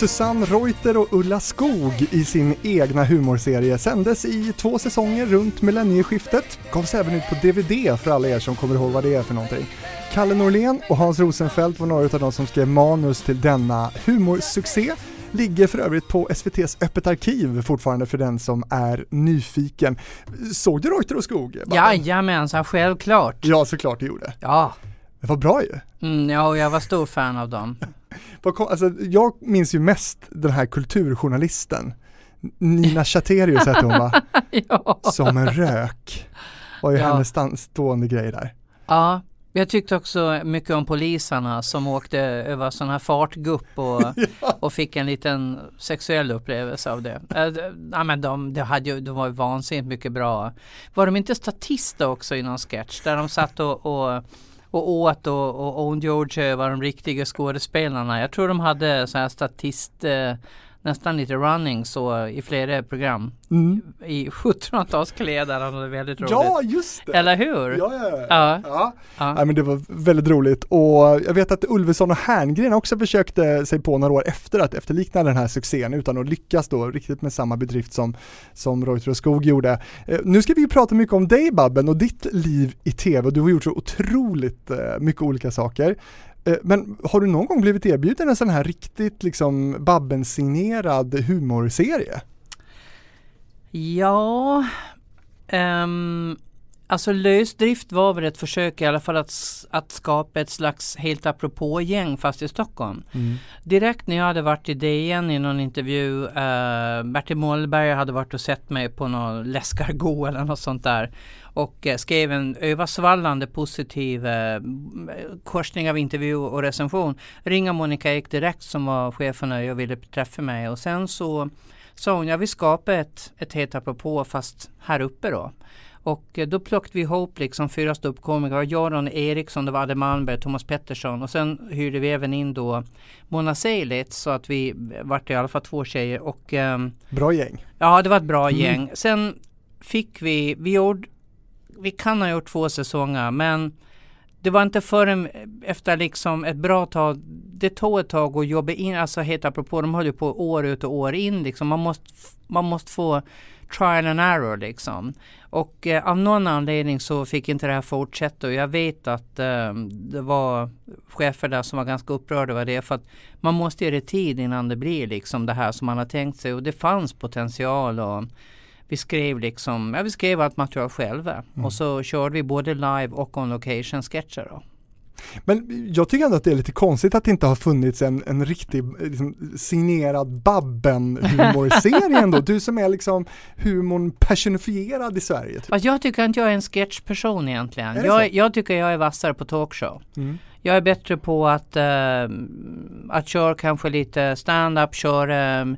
Susanne Reuter och Ulla Skog i sin egna humorserie sändes i två säsonger runt millennieskiftet. Gavs även ut på DVD för alla er som kommer ihåg vad det är för någonting. Kalle Norlén och Hans Rosenfeldt var några av de som skrev manus till denna humorsuccé ligger för övrigt på SVTs Öppet arkiv fortfarande för den som är nyfiken. Såg du Reuter och Skog? Jajamensan, självklart. Ja, såklart du gjorde. Ja. Det var bra ju. Mm, ja, jag var stor fan av dem. alltså, jag minns ju mest den här kulturjournalisten. Nina Chaterius hette hon va? ja. Som en rök. Var ju ja. hennes stående grej där. Ja, jag tyckte också mycket om poliserna som åkte över sån här fartgupp och, ja. och fick en liten sexuell upplevelse av det. Äh, ja, men de, de, hade ju, de var ju vansinnigt mycket bra. Var de inte statister också i någon sketch där de satt och, och och åt och, och ondgjorde sig över de riktiga skådespelarna. Jag tror de hade så här statist eh, nästan lite running så i flera program. Mm. I 1700-talskläder, han hade väldigt roligt. Ja, just det! Eller hur? Ja, ja, ja. ja. ja. ja. Nej, men det var väldigt roligt och jag vet att Ulveson och Herngren också försökte sig på några år efter att efterlikna den här succén utan att lyckas då riktigt med samma bedrift som, som Reuter och Skog gjorde. Eh, nu ska vi ju prata mycket om dig Babben och ditt liv i tv. Du har gjort så otroligt eh, mycket olika saker. Eh, men har du någon gång blivit erbjuden en sån här riktigt liksom Babben-signerad humorserie? Ja, um, alltså lösdrift var väl ett försök i alla fall att, att skapa ett slags helt apropå-gäng fast i Stockholm. Mm. Direkt när jag hade varit i DN i någon intervju, uh, Bertil Mollberg hade varit och sett mig på någon läskargo eller något sånt där och eh, skrev en översvallande positiv eh, korsning av intervju och recension. Ringa Monica Ek direkt som var chef för nöje och ville träffa mig och sen så sa hon, jag vill skapa ett, ett helt apropå fast här uppe då. Och eh, då plockade vi ihop liksom fyra ståuppkomiker, Göran Eriksson, det var Adde Malmberg, Thomas Pettersson och sen hyrde vi även in då Mona Seilitz så att vi vart i alla fall två tjejer och um, Bra gäng. Ja det var ett bra mm. gäng. Sen fick vi, vi gjorde vi kan ha gjort två säsonger men det var inte förrän efter liksom ett bra tag, det tog ett tag att jobba in, alltså helt apropå, de höll ju på år ut och år in liksom. Man måste, man måste få trial and error liksom. Och eh, av någon anledning så fick inte det här fortsätta och jag vet att eh, det var chefer där som var ganska upprörda över det för att man måste ge det tid innan det blir liksom det här som man har tänkt sig och det fanns potential och vi skrev liksom, ja vi skrev allt material själva mm. och så körde vi både live och on location sketcher då. Men jag tycker ändå att det är lite konstigt att det inte har funnits en, en riktig liksom, signerad Babben-humorserie ändå. Du som är liksom humorn personifierad i Sverige. Typ. Jag tycker inte jag är en sketchperson egentligen. Jag, jag, tycker jag är vassare på talkshow. Mm. Jag är bättre på att, uh, att köra kanske lite stand-up, köra, uh,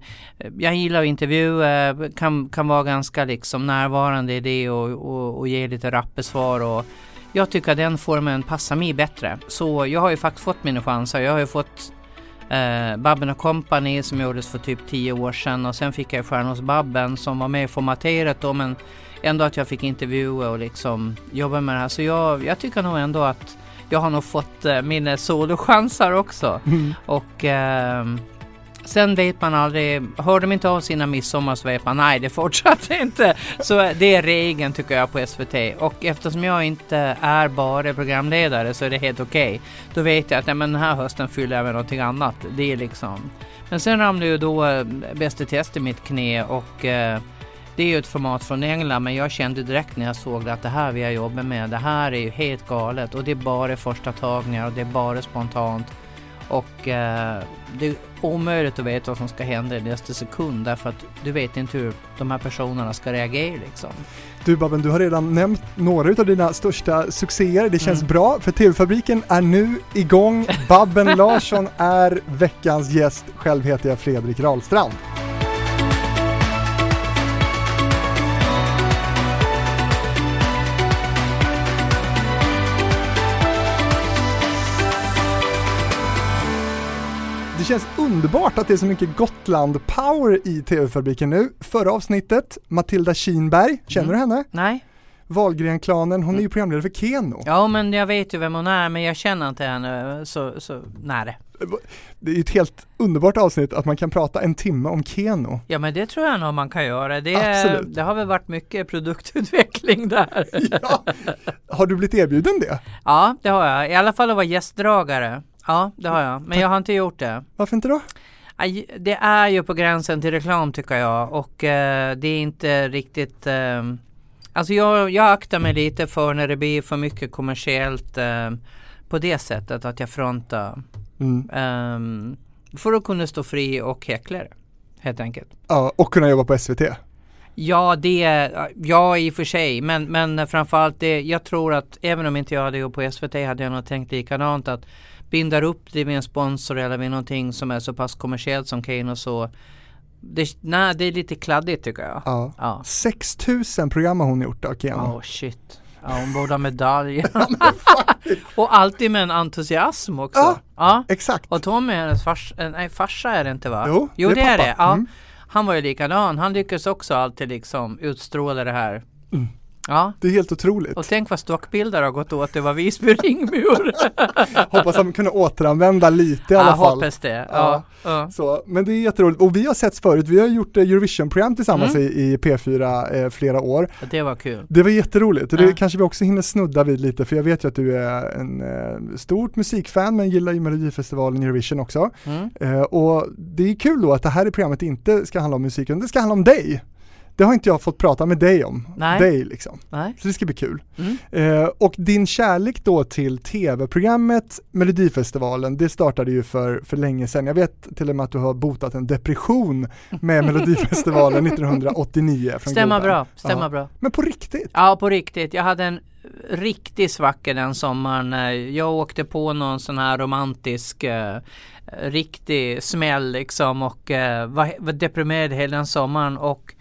jag gillar att intervjua, kan, kan vara ganska liksom närvarande i det och, och, och ge lite rappesvar och jag tycker att den formen passar mig bättre. Så jag har ju faktiskt fått mina chanser. Jag har ju fått eh, Babben Company som gjordes för typ tio år sedan och sen fick jag Stjärnor hos Babben som var med i formaterat då men ändå att jag fick intervjua och liksom jobba med det här. Så jag, jag tycker nog ändå att jag har nog fått eh, mina solochanser också. Mm. Och eh, sen vet man aldrig, hör de inte av sina midsommar så vet man nej det fortsatte inte. Så det är regeln tycker jag på SVT och eftersom jag inte är bara programledare så är det helt okej. Okay. Då vet jag att nej, men den här hösten fyller jag med någonting annat. Det är liksom. Men sen ramlade ju då eh, Bäst i test i mitt knä och eh, det är ju ett format från England men jag kände direkt när jag såg det att det här vi har jobbat med, det här är ju helt galet och det är bara första tagningar och det är bara spontant. Och eh, det är omöjligt att veta vad som ska hända i nästa sekund därför att du vet inte hur de här personerna ska reagera liksom. Du Babben, du har redan nämnt några av dina största succéer. Det känns mm. bra för TV-fabriken är nu igång. Babben Larsson är veckans gäst. Själv heter jag Fredrik Rahlstrand. Det känns underbart att det är så mycket Gotland-power i TV-fabriken nu. Förra avsnittet, Matilda Kinberg, känner mm. du henne? Nej. Wahlgren-klanen, hon är ju mm. programledare för Keno. Ja men jag vet ju vem hon är men jag känner inte henne så, så nej. Det är ett helt underbart avsnitt att man kan prata en timme om Keno. Ja men det tror jag nog man kan göra. Det, är, det har väl varit mycket produktutveckling där. ja. Har du blivit erbjuden det? Ja det har jag. I alla fall att vara gästdragare. Ja det har jag. Men jag har inte gjort det. Varför inte då? Det är ju på gränsen till reklam tycker jag och eh, det är inte riktigt eh, Alltså jag, jag aktar mig lite för när det blir för mycket kommersiellt eh, på det sättet att jag frontar. Mm. För att kunna stå fri och häckla det. Helt enkelt. Ja, och kunna jobba på SVT. Ja, det, ja i och för sig, men, men framförallt det, jag tror att även om inte jag hade jobbat på SVT hade jag nog tänkt likadant att bindar upp det vid en sponsor eller vid någonting som är så pass kommersiellt som Kane och så det, nej, det är lite kladdigt tycker jag. Ja. ja. 6000 program har hon gjort då, Keno. Oh shit. Ja, hon borde ha medalj. och alltid med en entusiasm också. Ja, ja. exakt. Och Tommy, hennes fars, eh, nej, farsa är det inte va? Jo, jo det, är, det är det. Ja. Mm. Han var ju likadan. Han lyckades också alltid liksom utstråla det här mm. Ja. Det är helt otroligt. Och tänk vad stockbilder har gått åt, det var Visby ringmur. hoppas att man kunde återanvända lite i alla ja, fall. hoppas det. Ja. ja. Så, men det är jätteroligt och vi har setts förut, vi har gjort eh, Eurovision-program tillsammans mm. i, i, P4 eh, flera år. Det var kul. Det var jätteroligt och det kanske vi också hinner snudda vid lite för jag vet ju att du är en eh, stort musikfan men gillar ju Melodifestivalen Eurovision också. Mm. Eh, och det är kul då att det här i programmet inte ska handla om musiken, det ska handla om dig det har inte jag fått prata med dig om. Nej. Dig liksom. Nej. Så det ska bli kul. Mm. Eh, och din kärlek då till tv-programmet Melodifestivalen, det startade ju för, för länge sedan. Jag vet till och med att du har botat en depression med Melodifestivalen 1989. Stämmer bra, stämmer ja. bra. Men på riktigt? Ja, på riktigt. Jag hade en riktig svacka den sommaren. Jag åkte på någon sån här romantisk eh, riktig smäll liksom och eh, var, var deprimerad hela den sommaren och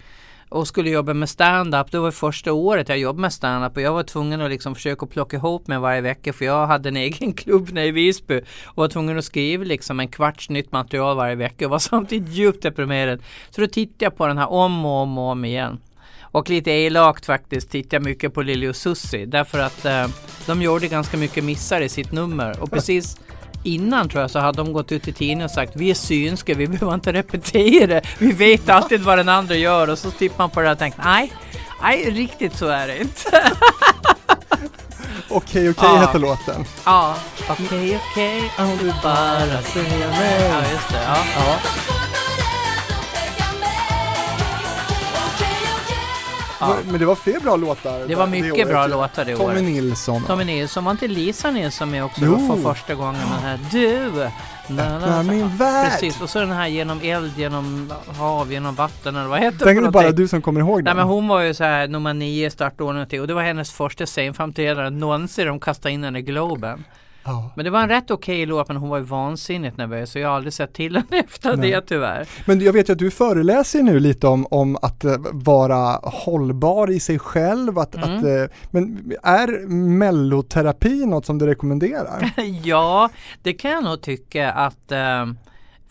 och skulle jobba med stand-up. Det var första året jag jobbade med stand-up och jag var tvungen att liksom försöka plocka ihop mig varje vecka för jag hade en egen klubb nere i Visby och var tvungen att skriva liksom en kvarts nytt material varje vecka och var samtidigt djupt deprimerad. Så då tittade jag på den här om och om och om igen. Och lite elakt faktiskt tittade jag mycket på Lili och Susie därför att eh, de gjorde ganska mycket missar i sitt nummer och precis innan tror jag så hade de gått ut i tidningen och sagt vi är synska, vi behöver inte repetera, vi vet alltid vad den andra gör och så tittar man på det och tänker nej, nej riktigt så är det inte. Okej, okej ja. heter låten. Ja, okej, okej, om du bara säger nej. Ja, just det. Ja. ja. Ja. Men det var fler bra låtar. Det var mycket det bra låtar det Tommy året. Nilsson. Tommy Nilsson, var inte Lisa Nilsson med också jo. för första gången? Den här Du! Öppna min värld! Precis, och så den här genom eld, genom hav, genom vatten eller vad heter det? Det är bara du som kommer ihåg den. Nej men hon var ju så här nummer nio startordningen och det var hennes första scenframträdande någonsin de kastade in henne i Globen. Ja. Men det var en rätt okej okay låt men hon var ju vansinnigt nervös så jag har aldrig sett till henne efter Nej. det tyvärr. Men jag vet ju att du föreläser nu lite om, om att uh, vara hållbar i sig själv. Att, mm. att, uh, men är melloterapi något som du rekommenderar? ja, det kan jag nog tycka att uh,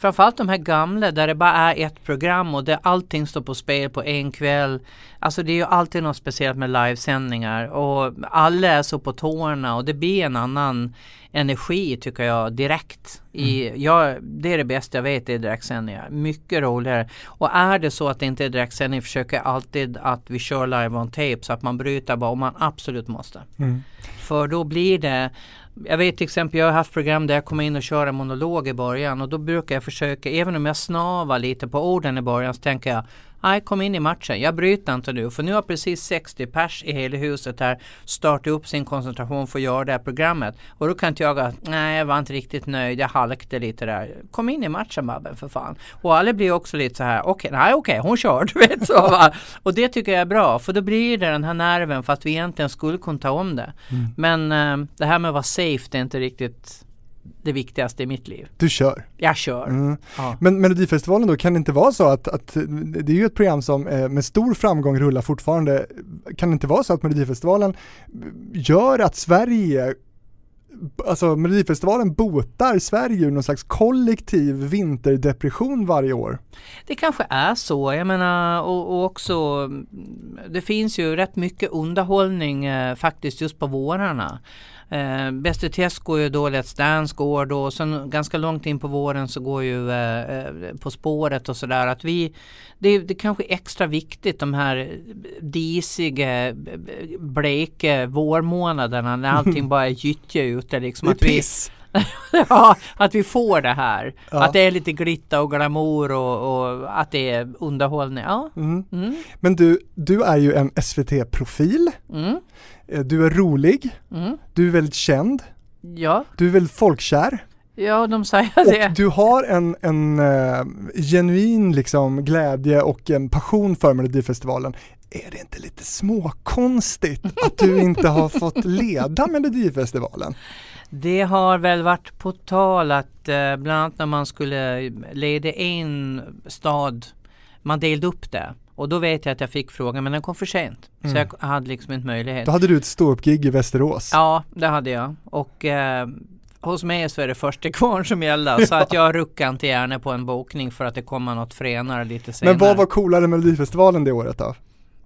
Framförallt de här gamla där det bara är ett program och där allting står på spel på en kväll. Alltså det är ju alltid något speciellt med livesändningar och alla är så på tårna och det blir en annan energi tycker jag direkt. I, mm. ja, det är det bästa jag vet i direktsändningar. Mycket roligare. Och är det så att det inte är direktsändning försöker jag alltid att vi kör live on tape så att man bryter bara om man absolut måste. Mm. För då blir det jag vet till exempel, jag har haft program där jag kommer in och kör en monolog i början och då brukar jag försöka, även om jag snavar lite på orden i början så tänker jag Nej, kom in i matchen. Jag bryter inte nu. För nu har precis 60 pers i hela huset här startat upp sin koncentration för att göra det här programmet. Och då kan inte jag att nej, jag var inte riktigt nöjd. Jag halkade lite där. Kom in i matchen Babben för fan. Och alla blir också lite så här. Okej, okay, nej okej, okay, hon kör. Du vet så va. Och det tycker jag är bra. För då blir det den här nerven för att vi egentligen skulle kunna ta om det. Mm. Men äh, det här med att vara safe, det är inte riktigt det viktigaste i mitt liv. Du kör? Jag kör. Mm. Ja. Men Melodifestivalen då, kan det inte vara så att, att det är ju ett program som eh, med stor framgång rullar fortfarande. Kan det inte vara så att Melodifestivalen gör att Sverige Alltså Melodifestivalen botar Sverige ur någon slags kollektiv vinterdepression varje år. Det kanske är så, jag menar och, och också det finns ju rätt mycket underhållning eh, faktiskt just på vårarna. Eh, Bäst i test går ju då Let's Dance går då och sen ganska långt in på våren så går ju eh, eh På spåret och sådär att vi det, det kanske är extra viktigt de här disiga bleka vårmånaderna när allting bara är gyttja ute liksom. Att piss. ja, att vi får det här. Ja. Att det är lite glitta och glamour och, och att det är underhållning. Ja. Mm. Mm. Men du, du är ju en SVT-profil. Mm. Eh, du är rolig. Mm. Du är väldigt känd. Ja. Du är väldigt folkkär. Ja, de säger det. Och du har en, en uh, genuin liksom glädje och en passion för Melodifestivalen. Är det inte lite småkonstigt att du inte har fått leda Melodifestivalen? Det har väl varit på tal att eh, bland annat när man skulle leda en stad, man delade upp det. Och då vet jag att jag fick frågan men den kom för sent. Mm. Så jag hade liksom inte möjlighet. Då hade du ett ståuppgig i Västerås. Ja, det hade jag. Och eh, hos mig så är det första kvarn som gäller. Så att jag ruckar inte gärna på en bokning för att det kommer något fränare lite senare. Men vad var coolare med Melodifestivalen det året då?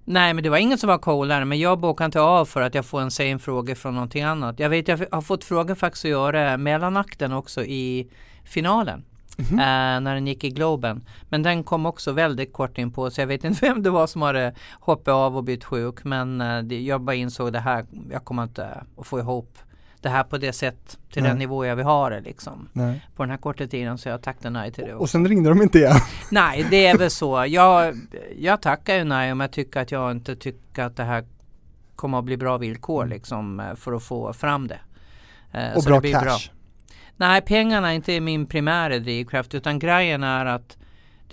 Nej men det var inget som var coolare men jag bokade inte av för att jag får en sen fråga från någonting annat. Jag vet jag har fått frågan faktiskt att göra mellanakten också i finalen. Mm -hmm. äh, när den gick i Globen. Men den kom också väldigt kort in på så jag vet inte vem det var som hade hoppat av och blivit sjuk. Men äh, det, jag bara insåg det här, jag kommer inte att få ihop det här på det sätt till nej. den nivå jag vill ha det liksom. Nej. På den här korta tiden så jag tackade nej till det. Också. Och sen ringde de inte igen? Nej, det är väl så. Jag, jag tackar ju nej om jag tycker att jag inte tycker att det här kommer att bli bra villkor mm. liksom eh, för att få fram det. Eh, och så bra cash? Bra. Nej, pengarna är inte min primära drivkraft utan grejen är att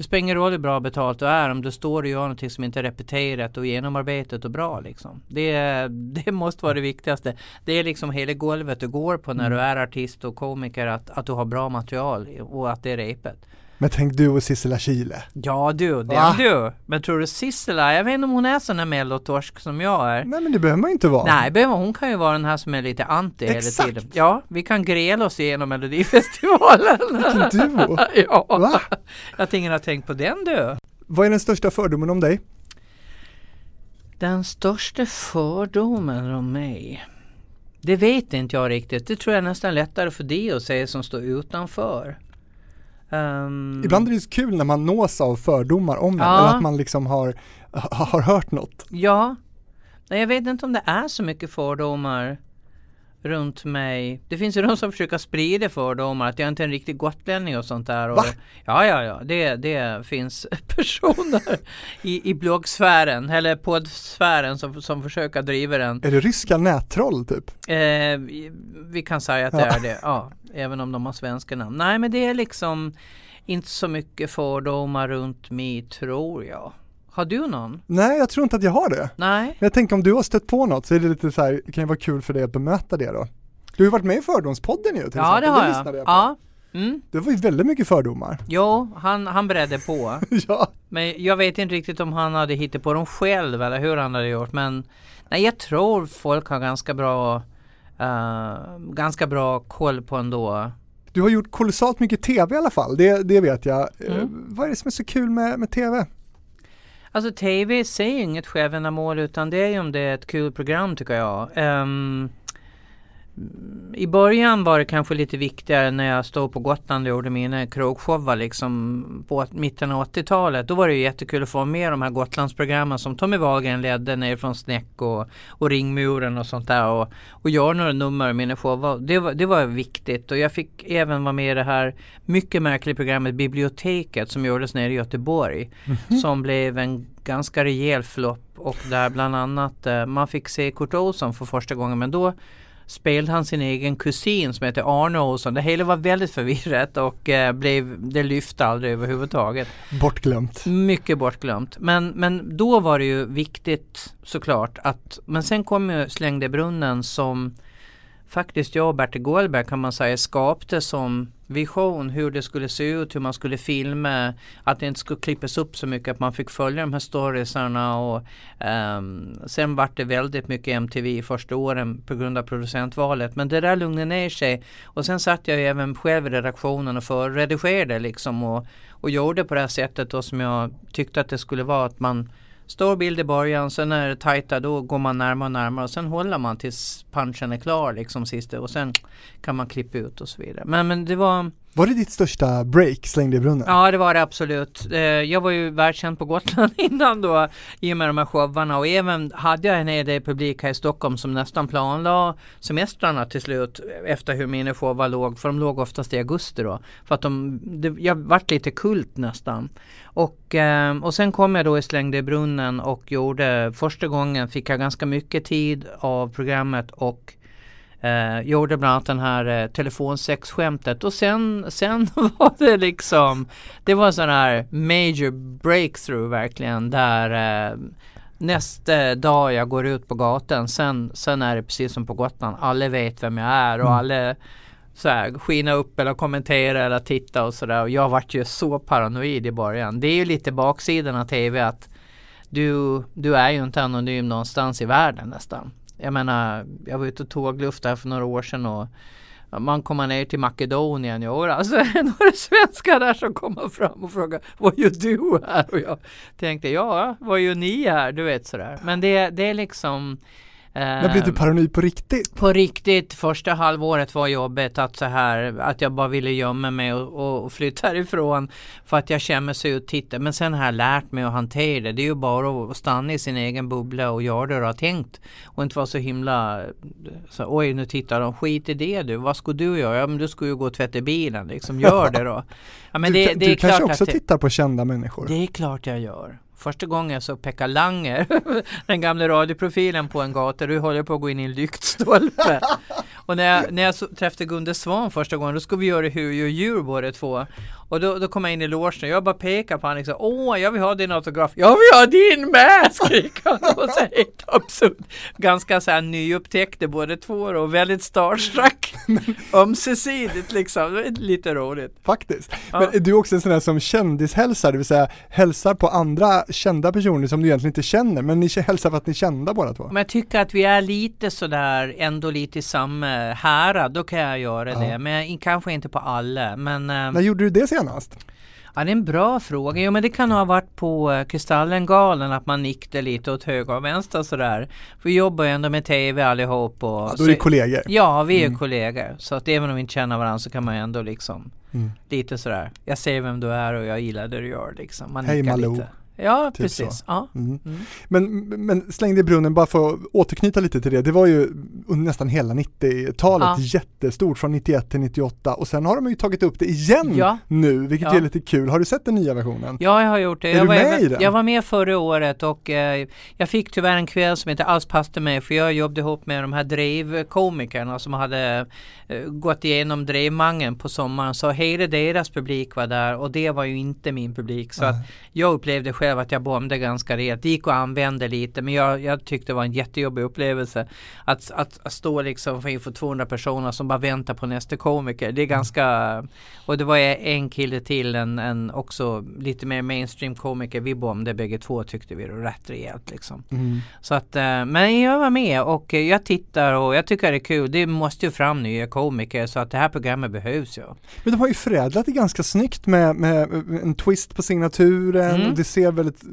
det spelar ingen roll hur bra betalt du är om du står och gör någonting som inte är repeterat och genomarbetat och bra liksom. Det, det måste vara det viktigaste. Det är liksom hela golvet du går på när mm. du är artist och komiker att, att du har bra material och att det är repet. Men tänk du och Sissela Kyle. Ja du, det är du. Men tror du Sissela, jag vet inte om hon är sån där mellotorsk som jag är. Nej men det behöver man inte vara. Nej, behöver, hon kan ju vara den här som är lite anti Exakt. hela tiden. Ja, vi kan gräla oss igenom Melodifestivalen. Vilken duo. ja. Va? Jag tänker har tänkt på den du. Vad är den största fördomen om dig? Den största fördomen om mig? Det vet inte jag riktigt. Det tror jag är nästan lättare för dig att säga som står utanför. Um, Ibland är det kul när man nås av fördomar om ja. eller att man liksom har, har hört något. Ja, jag vet inte om det är så mycket fördomar runt mig. Det finns ju de som försöker sprida fördomar att jag inte är en riktig gotlänning och sånt där. Och, Va? Ja, ja, ja. Det, det finns personer i, i bloggsfären eller poddsfären som, som försöker driva den. Är det ryska nättroll typ? Eh, vi kan säga att det ja. är det. Ja, även om de har svenska namn. Nej, men det är liksom inte så mycket fördomar runt mig tror jag. Har du någon? Nej, jag tror inte att jag har det. Nej. Men jag tänker om du har stött på något så är det lite så här, det kan ju vara kul för dig att bemöta det då. Du har ju varit med i Fördomspodden ju till Ja, exempel. det har jag. jag ja. Mm. Det var ju väldigt mycket fördomar. Jo, han, han beredde på. ja. Men jag vet inte riktigt om han hade hittat på dem själv eller hur han hade gjort. Men nej, jag tror folk har ganska bra, uh, ganska bra koll på ändå. Du har gjort kolossalt mycket tv i alla fall, det, det vet jag. Mm. Uh, vad är det som är så kul med, med tv? Alltså tv säger inget självändamål utan det är ju om det är ett kul program tycker jag. Um, i början var det kanske lite viktigare när jag stod på Gotland och gjorde mina krogshower liksom på mitten av 80-talet. Då var det ju jättekul att få med de här Gotlandsprogrammen som Tommy Wahlgren ledde ner från Snäck och, och Ringmuren och sånt där och, och göra några nummer i mina shower. Det var, det var viktigt och jag fick även vara med i det här mycket märkliga programmet Biblioteket som gjordes nere i Göteborg. Mm -hmm. Som blev en ganska rejäl flopp och där bland annat eh, man fick se Kurt Olsson för första gången men då spelade han sin egen kusin som heter Arne Olsson. Det hela var väldigt förvirrat och eh, blev, det lyfte aldrig överhuvudtaget. Bortglömt. Mycket bortglömt. Men, men då var det ju viktigt såklart att, men sen kom ju Slängde brunnen som faktiskt jag och Bertil Gåhlberg kan man säga skapade som vision hur det skulle se ut, hur man skulle filma, att det inte skulle klippas upp så mycket, att man fick följa de här storiesarna och um, sen vart det väldigt mycket MTV i första åren på grund av producentvalet. Men det där lugnade ner sig och sen satt jag även själv i redaktionen och förredigerade liksom och, och gjorde på det här sättet då som jag tyckte att det skulle vara att man Stor bild i början, sen när det är tajta då går man närmare och närmare och sen håller man tills punchen är klar liksom sista och sen kan man klippa ut och så vidare. Men, men det var var det ditt största break, slängde i brunnen? Ja, det var det absolut. Eh, jag var ju världskänd på Gotland innan då, i och med de här showarna och även hade jag en hel del publik här i Stockholm som nästan planlade semestrarna till slut efter hur mina shower låg, för de låg oftast i augusti då. För att de, det, jag vart lite kult nästan. Och, eh, och sen kom jag då i Slängde i brunnen och gjorde, första gången fick jag ganska mycket tid av programmet och Eh, gjorde bland annat den här eh, telefonsexskämtet och sen, sen var det liksom Det var en sån här major breakthrough verkligen där eh, Nästa dag jag går ut på gatan sen, sen är det precis som på Gotland. Alla vet vem jag är och mm. alla så här, skina upp eller kommentera eller titta och sådär. Och jag vart ju så paranoid i början. Det är ju lite baksidan av TV att du, du är ju inte anonym någonstans i världen nästan. Jag menar, jag var ute och tågluftade för några år sedan och man kommer ner till Makedonien, jo alltså några svenskar där som kommer fram och frågar vad gör du här? Och jag tänkte ja, vad gör ni här? Du vet sådär. Men det, det är liksom men blev du paranoid på riktigt? På riktigt. Första halvåret var jobbet att så här att jag bara ville gömma mig och, och flytta härifrån för att jag känner mig så och tittar. Men sen har jag lärt mig att hantera det. Det är ju bara att stanna i sin egen bubbla och göra det du har tänkt och inte vara så himla så, oj nu tittar de. Skit i det du. Vad ska du göra? Ja men du ska ju gå och tvätta bilen liksom. Gör det då. Ja, men du, det, det du kanske också tittar på kända människor? Det är klart jag gör. Första gången jag såg Pekka Langer, den gamla radioprofilen på en gata, du håller på att gå in i en lyktstolpe. Och när jag, när jag så, träffade Gunde Svan första gången, då skulle vi göra Hur gör djur båda två. Och då, då kom jag in i logen och jag bara pekar på honom liksom, åh jag vill ha din autograf. Jag vill ha din med! skriker han. Och så helt absurt. Ganska så här nyupptäckte båda två och väldigt starstruck. Ömsesidigt liksom. Lite roligt. Faktiskt. Ja. Men är du också en sån där som kändishälsar, det vill säga hälsar på andra kända personer som du egentligen inte känner, men ni hälsar för att ni är kända båda två? Men jag tycker att vi är lite sådär, ändå lite i samma härad, då kan jag göra ja. det. Men kanske inte på alla. Men, eh, När gjorde du det senast? Ja, det är en bra fråga. Jo, men det kan ha varit på uh, Kristallengalen att man nickade lite åt höger och vänster sådär. För vi jobbar ju ändå med TV allihop. Och, ja, då är det kollegor. Ja, vi är mm. kollegor. Så att även om vi inte känner varandra så kan man ju ändå liksom mm. lite sådär. Jag ser vem du är och jag gillar det du gör liksom. Man Hej Malou. Lite. Ja, typ precis. Ja. Mm. Mm. Men, men släng i brunnen, bara för att återknyta lite till det, det var ju under nästan hela 90-talet ja. jättestort från 91 till 98 och sen har de ju tagit upp det igen ja. nu, vilket ja. är lite kul. Har du sett den nya versionen? Ja, jag har gjort det. Är jag du var, med i den? Jag var med förra året och eh, jag fick tyvärr en kväll som inte alls passade mig för jag jobbade ihop med de här drivkomikerna som hade eh, gått igenom drevmangen på sommaren så hela deras publik var där och det var ju inte min publik så att jag upplevde själv att jag bombade ganska rejält. Det gick att använda lite men jag, jag tyckte det var en jättejobbig upplevelse. Att, att, att stå liksom inför 200 personer som bara väntar på nästa komiker. Det är ganska och det var en kille till en, en också lite mer mainstream komiker. Vi bombade bägge två tyckte vi rätt rejält liksom. Mm. Så att eh, men jag var med och jag tittar och jag tycker det är kul. Det måste ju fram nya komiker så att det här programmet behövs ju. Men de har ju förädlat det ganska snyggt med, med en twist på signaturen. Mm. Det ser väldigt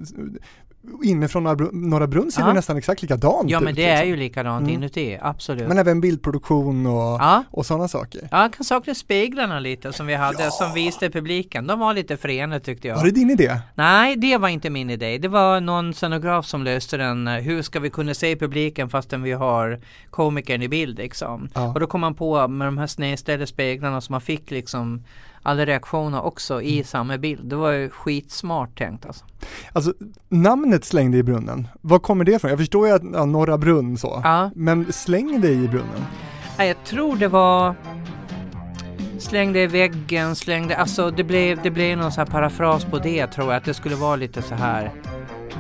inifrån Norra Brunn ser det nästan exakt likadant Ja men det liksom. är ju likadant mm. inuti, absolut. Men även bildproduktion och, ja. och sådana saker. Ja, jag kan sakna speglarna lite som vi hade ja. som visade publiken. De var lite fräna tyckte jag. Var det din idé? Nej, det var inte min idé. Det var någon scenograf som löste den. Hur ska vi kunna se publiken fastän vi har komikern i bild liksom. Ja. Och då kom man på med de här snedställda speglarna som man fick liksom alla reaktioner också i mm. samma bild. Det var ju skitsmart tänkt alltså. Alltså namnet slängde i brunnen, var kommer det ifrån? Jag förstår ju att ja, Norra Brunn så, ja. men släng det i brunnen? Ja, jag tror det var Slängde i väggen, slängde, alltså det blev, det blev någon sån här parafras på det tror jag, att det skulle vara lite så här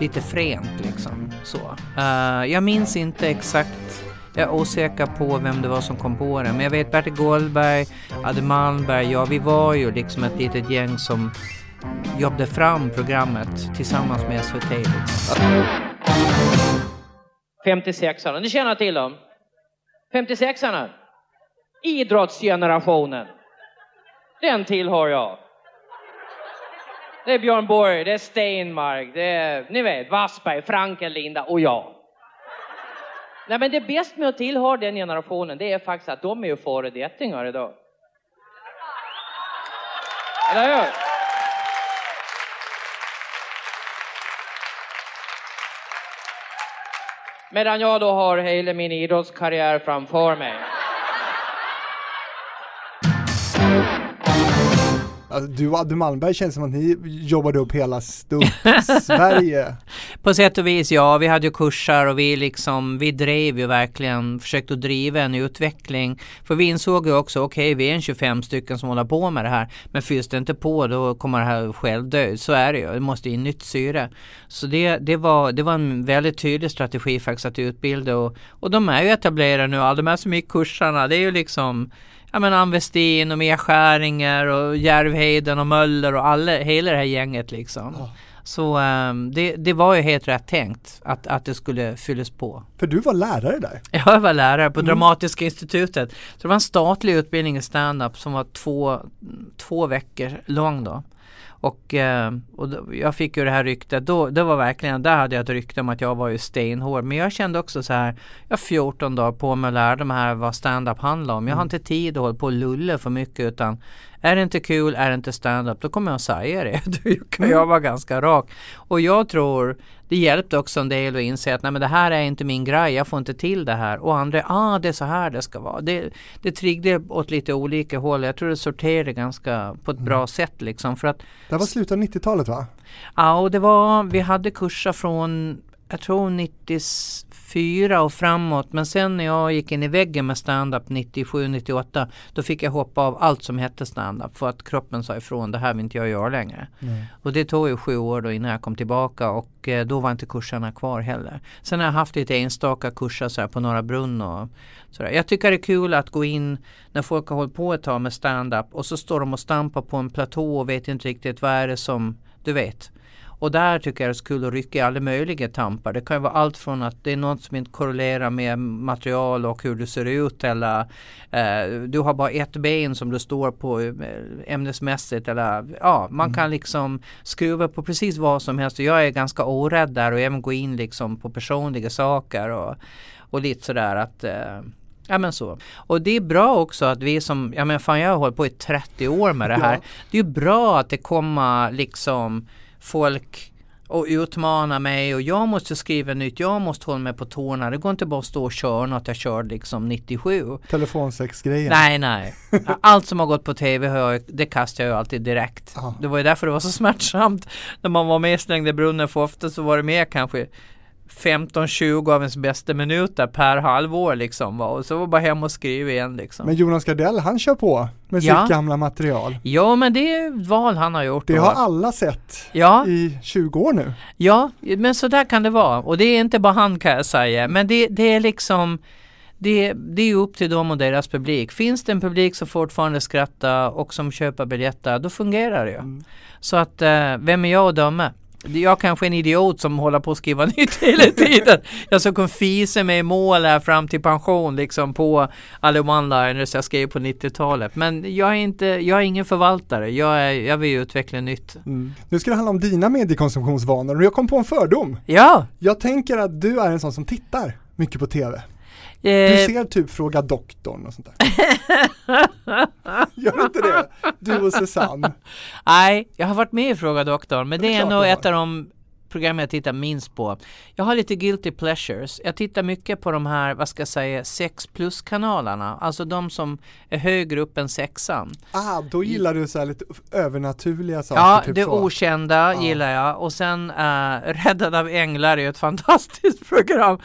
lite fränt liksom så. Uh, jag minns inte exakt jag är osäker på vem det var som kom på det. Men jag vet Bertil Goldberg, Adde Malmberg, ja vi var ju liksom ett litet gäng som jobbade fram programmet tillsammans med SVT. Liksom. 56arna, ni känner till dem? 56arna? Idrottsgenerationen. Den tillhör jag. Det är Björn Borg, det är Stenmark, det är, ni vet, Wassberg, Franken, Linda och jag. Nej men det bästa med att tillhöra den generationen det är faktiskt att de är ju föredettingar idag. Eller hur? Medan jag då har hela min idrottskarriär framför mig. Alltså, du och Adde Malmberg känns som att ni jobbade upp hela Sverige. På sätt och vis, ja. Vi hade ju kurser och vi liksom, vi drev ju verkligen, försökte driva en utveckling. För vi insåg ju också, okej, okay, vi är en 25 stycken som håller på med det här. Men fylls det inte på, då kommer det här själv dö. Så är det ju. Det måste in nytt syre. Så det, det, var, det var en väldigt tydlig strategi faktiskt att utbilda och, och de är ju etablerade nu. Alla de här som gick kurserna, det är ju liksom ja men Ann Westin och Mia Skäringer och Järvheden och Möller och alla, hela det här gänget liksom. Oh. Så um, det, det var ju helt rätt tänkt att, att det skulle fyllas på. För du var lärare där? Ja, jag var lärare på mm. Dramatiska institutet. Så det var en statlig utbildning i stand-up som var två, två veckor lång då. Och, eh, och jag fick ju det här ryktet, då, det var verkligen, där hade jag ett rykte om att jag var ju stenhård. Men jag kände också så här, jag har 14 dagar på mig att lära mig här vad stand-up handlar om. Jag har mm. inte tid att hålla på och lulla för mycket utan är det inte kul, är det inte stand-up, då kommer jag säga det. Då kan jag mm. vara ganska rak. Och jag tror det hjälpte också en del att inse att nej men det här är inte min grej, jag får inte till det här. Och andra, ah det är så här det ska vara. Det, det triggade åt lite olika håll. Jag tror det sorterade ganska på ett mm. bra sätt liksom. För att, det var slutet av 90-talet va? Ja, och det var, vi hade kurser från jag tror 94 och framåt. Men sen när jag gick in i väggen med standup 97-98 då fick jag hoppa av allt som hette standup för att kroppen sa ifrån det här vill inte jag göra längre. Mm. Och det tog ju sju år då innan jag kom tillbaka och eh, då var inte kurserna kvar heller. Sen har jag haft lite enstaka kurser så här på Norra Brunn och sådär. Jag tycker det är kul att gå in när folk har hållit på ett tag med standup och så står de och stampar på en platå och vet inte riktigt vad är det som du vet. Och där tycker jag det att rycka i alla möjliga tampar. Det kan ju vara allt från att det är något som inte korrelerar med material och hur du ser ut eller eh, du har bara ett ben som du står på eh, ämnesmässigt eller ja, man mm. kan liksom skruva på precis vad som helst. Jag är ganska orädd där och även gå in liksom på personliga saker och, och lite sådär att eh, Ja men så. Och det är bra också att vi som, ja men fan jag har hållit på i 30 år med det här. Ja. Det är bra att det kommer liksom folk och utmana mig och jag måste skriva nytt, jag måste hålla mig på tårna. Det går inte bara att stå och köra något jag körde liksom 97. Telefonsexgrejen? Nej, nej. Allt som har gått på tv, det kastar jag alltid direkt. Aha. Det var ju därför det var så smärtsamt. När man var med i brunnen för ofta så var det mer kanske 15-20 av ens bästa minuter per halvår liksom. Och så var bara hem och skriva igen liksom. Men Jonas Gardell han kör på med ja. sitt gamla material. Ja men det är val han har gjort. Det har alla sett ja. i 20 år nu. Ja men så där kan det vara. Och det är inte bara han kan jag säga. Men det, det är liksom det, det är upp till dem och deras publik. Finns det en publik som fortfarande skrattar och som köper biljetter, då fungerar det ju. Mm. Så att, eh, vem är jag att döma? Jag kanske är en idiot som håller på att skriva nytt hela tiden. Jag ska kunna fisa mig i mål här fram till pension liksom på alla one-liners jag skrev på 90-talet. Men jag är inte, jag är ingen förvaltare. Jag, är, jag vill utveckla nytt. Mm. Nu ska det handla om dina mediekonsumtionsvanor och jag kom på en fördom. Ja! Jag tänker att du är en sån som tittar mycket på TV. Du eh. ser typ Fråga doktorn och sånt där. Gör inte det? Du och Susanne. Nej, jag har varit med i Fråga doktorn men det, det är, är nog ett av de program jag tittar minst på. Jag har lite guilty pleasures. Jag tittar mycket på de här, vad ska jag säga, 6 plus kanalerna. Alltså de som är högre upp än sexan. Ah, då gillar du så här lite övernaturliga saker? Ja, typ det så. okända ah. gillar jag. Och sen uh, Räddad av änglar är ett fantastiskt program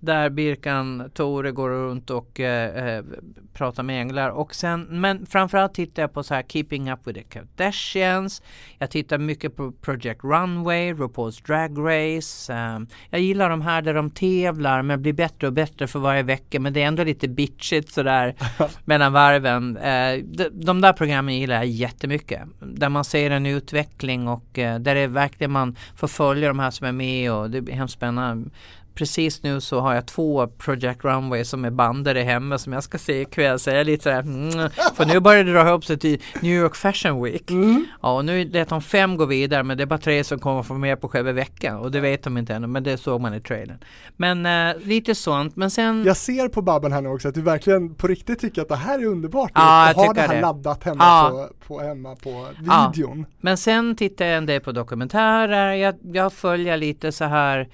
där Birkan Tore går runt och eh, eh, pratar med änglar. Och sen, men framförallt tittar jag på så här Keeping Up with the Kardashians. Jag tittar mycket på Project Runway, RuPaul's Drag Race. Eh, jag gillar de här där de tävlar men blir bättre och bättre för varje vecka. Men det är ändå lite bitchigt sådär mellan varven. Eh, de, de, där programmen gillar jag jättemycket. Där man ser en utveckling och eh, där det verkligen man får följa de här som är med och det är hemskt spännande precis nu så har jag två Project Runway som är bandade hemma som jag ska se ikväll. Så jag är lite sådär, mm, för nu börjar det dra ihop sig till New York Fashion Week. Mm. Ja, och nu lät de fem gå vidare men det är bara tre som kommer få med på själva veckan och det vet de inte ännu men det såg man i trailern. Men äh, lite sånt men sen Jag ser på Babben här nu också att du verkligen på riktigt tycker att det här är underbart ja, och har det här det. laddat hemma, ja. på, på, hemma på videon. Ja. Men sen tittar jag en del på dokumentärer, jag, jag följer lite så här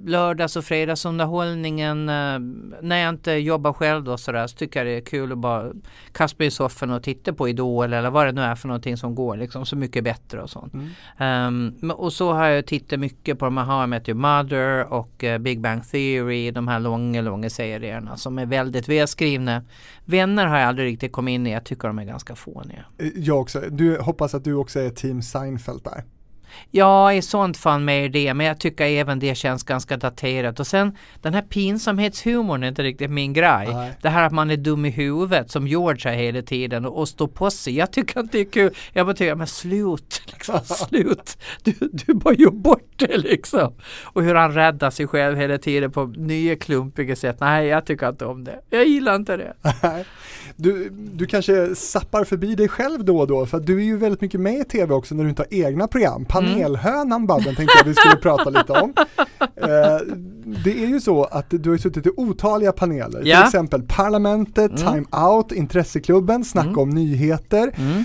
lördags och fredagsunderhållningen eh, när jag inte jobbar själv då sådär så tycker jag det är kul att bara kasta mig i soffan och titta på Idol eller vad det nu är för någonting som går liksom så mycket bättre och sånt. Mm. Um, och så har jag tittat mycket på de här How I Met Your Mother och uh, Big Bang Theory, de här långa, långa serierna som är väldigt välskrivna. Vänner har jag aldrig riktigt kommit in i, jag tycker de är ganska fåniga. Eh, jag också, du hoppas att du också är team Seinfeld där. Ja, i sånt fall mer det, men jag tycker även det känns ganska daterat. Och sen den här pinsamhetshumorn är inte riktigt min grej. Nej. Det här att man är dum i huvudet som George är hela tiden och, och står på sig. Jag tycker inte det är kul. Jag bara tycker, men slut, liksom, slut. Du, du bara gör bort det liksom. Och hur han räddar sig själv hela tiden på nya klumpiga sätt. Nej, jag tycker inte om det. Jag gillar inte det. du, du kanske sappar förbi dig själv då och då, för du är ju väldigt mycket med i tv också när du inte har egna program panelhönan Babben tänkte jag vi skulle prata lite om. Eh, det är ju så att du har suttit i otaliga paneler, ja. till exempel Parlamentet, mm. Time Out, Intresseklubben, Snacka mm. om nyheter. Mm.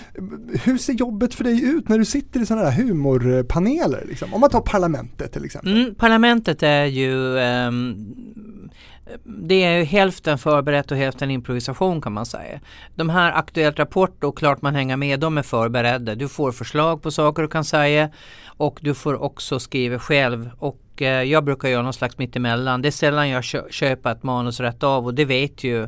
Hur ser jobbet för dig ut när du sitter i sådana här humorpaneler? Liksom? Om man tar Parlamentet till exempel. Mm, parlamentet är ju um det är hälften förberett och hälften improvisation kan man säga. De här Aktuellt Rapport och Klart man hänger med, de är förberedda. Du får förslag på saker du kan säga och du får också skriva själv. Och eh, jag brukar göra någon slags mittemellan. Det är sällan jag köper ett manus rätt av och det vet ju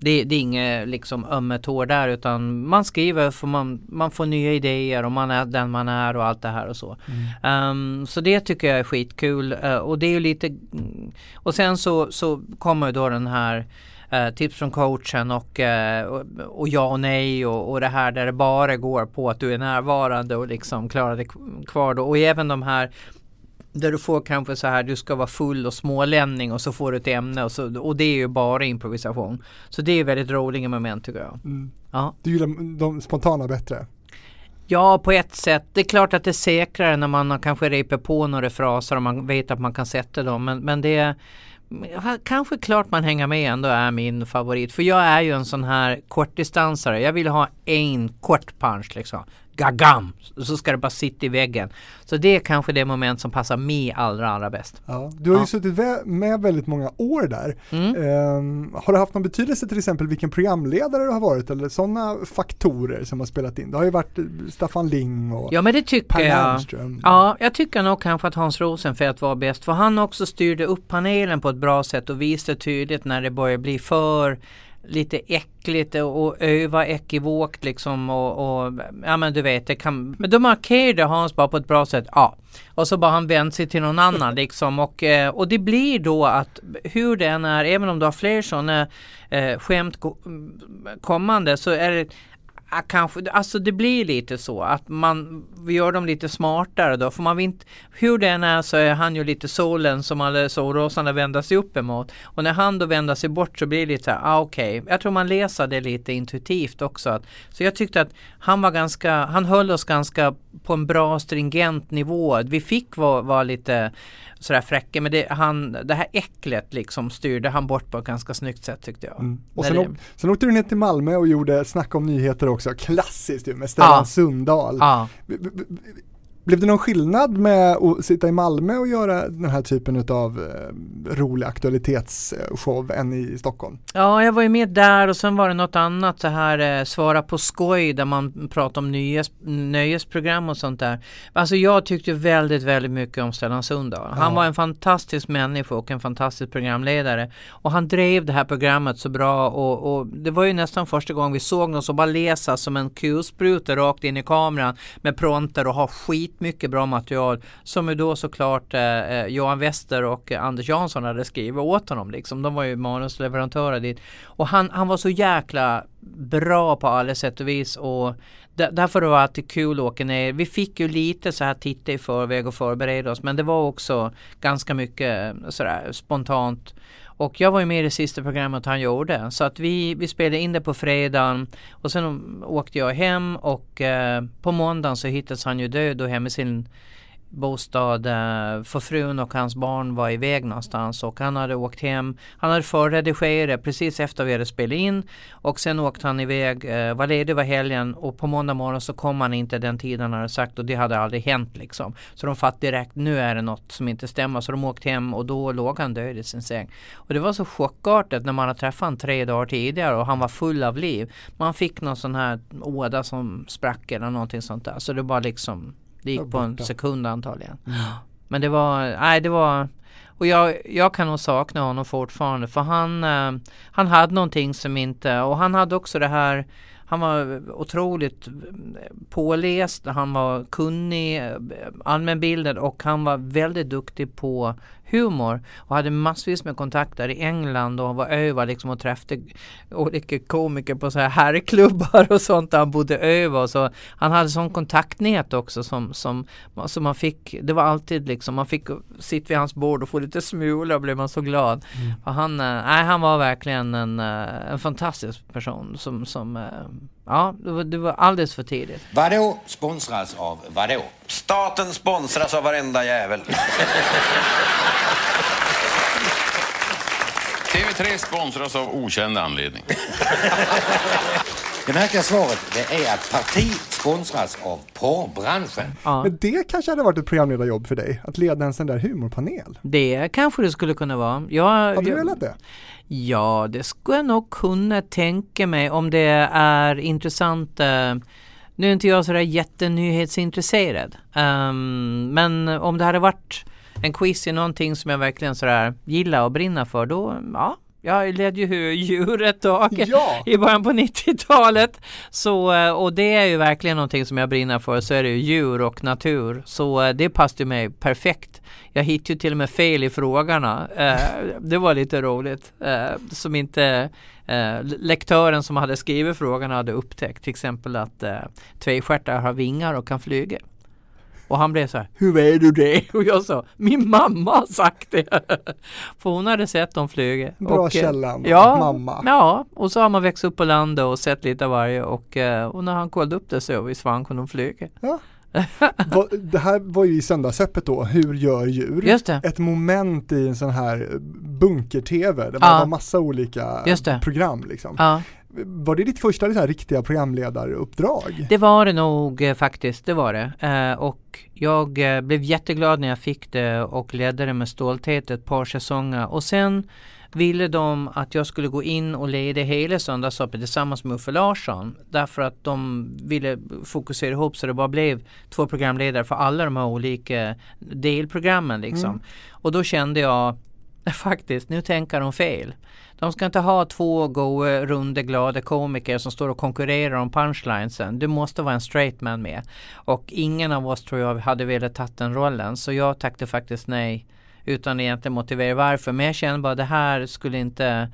det, det är inget liksom ömmet hår där utan man skriver för man, man får nya idéer och man är den man är och allt det här och så. Mm. Um, så det tycker jag är skitkul uh, och det är ju lite och sen så, så kommer då den här uh, tips från coachen och, uh, och, och, ja och nej och, och det här där det bara går på att du är närvarande och liksom klarar dig kvar då och även de här där du får kanske så här, du ska vara full och smålänning och så får du ett ämne och, så, och det är ju bara improvisation. Så det är väldigt roliga moment tycker jag. Mm. Ja. Du gillar de spontana bättre? Ja, på ett sätt. Det är klart att det är säkrare när man kanske reper på några fraser och man vet att man kan sätta dem. Men, men det är kanske klart man hänger med ändå är min favorit. För jag är ju en sån här kortdistansare. Jag vill ha en kort punch liksom gagam, så ska det bara sitta i väggen. Så det är kanske det moment som passar mig allra, allra bäst. Ja, du har ja. ju suttit med väldigt många år där. Mm. Um, har det haft någon betydelse till exempel vilken programledare du har varit eller sådana faktorer som har spelat in? Det har ju varit Staffan Ling och Ja men det tycker per jag. Lernström. Ja, jag tycker nog kanske att Hans Rosenfeldt var bäst för han också styrde upp panelen på ett bra sätt och visade tydligt när det börjar bli för lite äckligt och öva ekivokt liksom och, och, ja men du vet det kan men då markerade Hans bara på ett bra sätt ja. Och så bara han vänt sig till någon annan liksom och, eh, och det blir då att hur det än är även om du har fler sådana eh, skämt kommande så är det kanske, alltså det blir lite så att man vi gör dem lite smartare då för man vill inte, hur än är så är han ju lite solen som alla solrosarna vänder sig upp emot och när han då vänder sig bort så blir det lite så här, ah, okej, okay. jag tror man läser det lite intuitivt också. Att, så jag tyckte att han var ganska, han höll oss ganska på en bra stringent nivå. Vi fick vara, vara lite sådär fräcka men det, han, det här äcklet liksom styrde han bort på ett ganska snyggt sätt tyckte jag. Mm. Och sen, det... sen åkte du ner till Malmö och gjorde Snacka om nyheter också, klassiskt ju med Stellan ja. Sundahl. Ja. Blev det någon skillnad med att sitta i Malmö och göra den här typen av eh, rolig aktualitetsshow än i Stockholm? Ja, jag var ju med där och sen var det något annat så här eh, Svara på skoj där man pratar om nyes, nöjesprogram och sånt där. Alltså jag tyckte väldigt, väldigt mycket om Stellan Sundahl. Han ja. var en fantastisk människa och en fantastisk programledare. Och han drev det här programmet så bra och, och det var ju nästan första gången vi såg någon som bara läsa som en kulspruta rakt in i kameran med pronter och ha skit mycket bra material som ju då såklart eh, eh, Johan Wester och Anders Jansson hade skrivit åt honom liksom. De var ju manusleverantörer dit. Och han, han var så jäkla bra på alla sätt och vis och därför var det alltid kul att åka ner. Vi fick ju lite så här titta i förväg och förbereda oss men det var också ganska mycket eh, sådär spontant. Och jag var ju med i det sista programmet han gjorde. Så att vi, vi spelade in det på fredagen. Och sen åkte jag hem och eh, på måndagen så hittades han ju död och hemma i sin bostad eh, för frun och hans barn var iväg någonstans och han hade åkt hem. Han hade förredigerat precis efter vi hade spelat in och sen åkte han iväg, eh, var ledig var helgen och på måndag morgon så kom han inte den tiden han hade sagt och det hade aldrig hänt liksom. Så de fattade direkt, nu är det något som inte stämmer så de åkte hem och då låg han död i sin säng. Och det var så chockartat när man hade träffat honom tre dagar tidigare och han var full av liv. Man fick någon sån här åda som sprack eller någonting sånt där. Så det var liksom det gick på en sekund antagligen. Mm. Men det var, nej det var och jag, jag kan nog sakna honom fortfarande för han, eh, han hade någonting som inte, och han hade också det här han var otroligt påläst, han var kunnig, allmänbildad och han var väldigt duktig på humor och hade massvis med kontakter i England och var över liksom och träffade olika komiker på så här herrklubbar och sånt där han bodde över. Så han hade sån kontaktnät också som, som, som man fick, det var alltid liksom, man fick sitta vid hans bord och få lite smulor och blev man så glad. Mm. Och han, eh, nej, han var verkligen en, eh, en fantastisk person som, som eh, Ja, det var, det var alldeles för tidigt. Vadå sponsras av vadå? Staten sponsras av varenda jävel. TV3 sponsras av okänd anledning. Det märkliga svaret det är att parti sponsras av porrbranschen. Ja. Men det kanske hade varit ett programledarjobb för dig, att leda en sån där humorpanel? Det kanske det skulle kunna vara. Jag, hade du velat det? Ja, det skulle jag nog kunna tänka mig om det är intressant. Uh, nu är inte jag sådär jättenyhetsintresserad. Um, men om det hade varit en quiz i någonting som jag verkligen sådär gillar och brinner för, då ja, jag ledde ju djur ett tag ja. i början på 90-talet. Så, eh, och det är ju verkligen någonting som jag brinner för, så är det ju djur och natur. Så eh, det passade mig perfekt. Jag hittade ju till och med fel i frågorna. Eh, det var lite roligt. Som inte lektören som hade skrivit frågorna hade upptäckt. Till exempel att tvestjärtar har vingar och kan flyga. Och han blev så här, hur vet du det? Och jag sa, min mamma har sagt det. För hon hade sett dem flyga. Bra och, eh, källan, ja, mamma. Ja, och så har man växt upp på landet och sett lite av varje och, eh, och när han kollade upp det så visst fan kunde de flyga. Ja. det här var ju i söndagsöppet då, Hur gör djur? Just det. Ett moment i en sån här bunker-tv, det var, ja. massa olika program liksom. Ja. Var det ditt första liksom, riktiga programledaruppdrag? Det var det nog eh, faktiskt, det var det. Eh, och jag eh, blev jätteglad när jag fick det och ledde det med stolthet ett par säsonger. Och sen ville de att jag skulle gå in och leda hela Söndagsöppet tillsammans med Uffe Larsson. Därför att de ville fokusera ihop så det bara blev två programledare för alla de här olika delprogrammen liksom. Mm. Och då kände jag faktiskt, nu tänker de fel. De ska inte ha två goa, runda, glada komiker som står och konkurrerar om punchlinesen. Du måste vara en straight man med. Och ingen av oss tror jag hade velat ta den rollen. Så jag tackade faktiskt nej utan egentligen motivera varför. Men jag kände bara det här skulle inte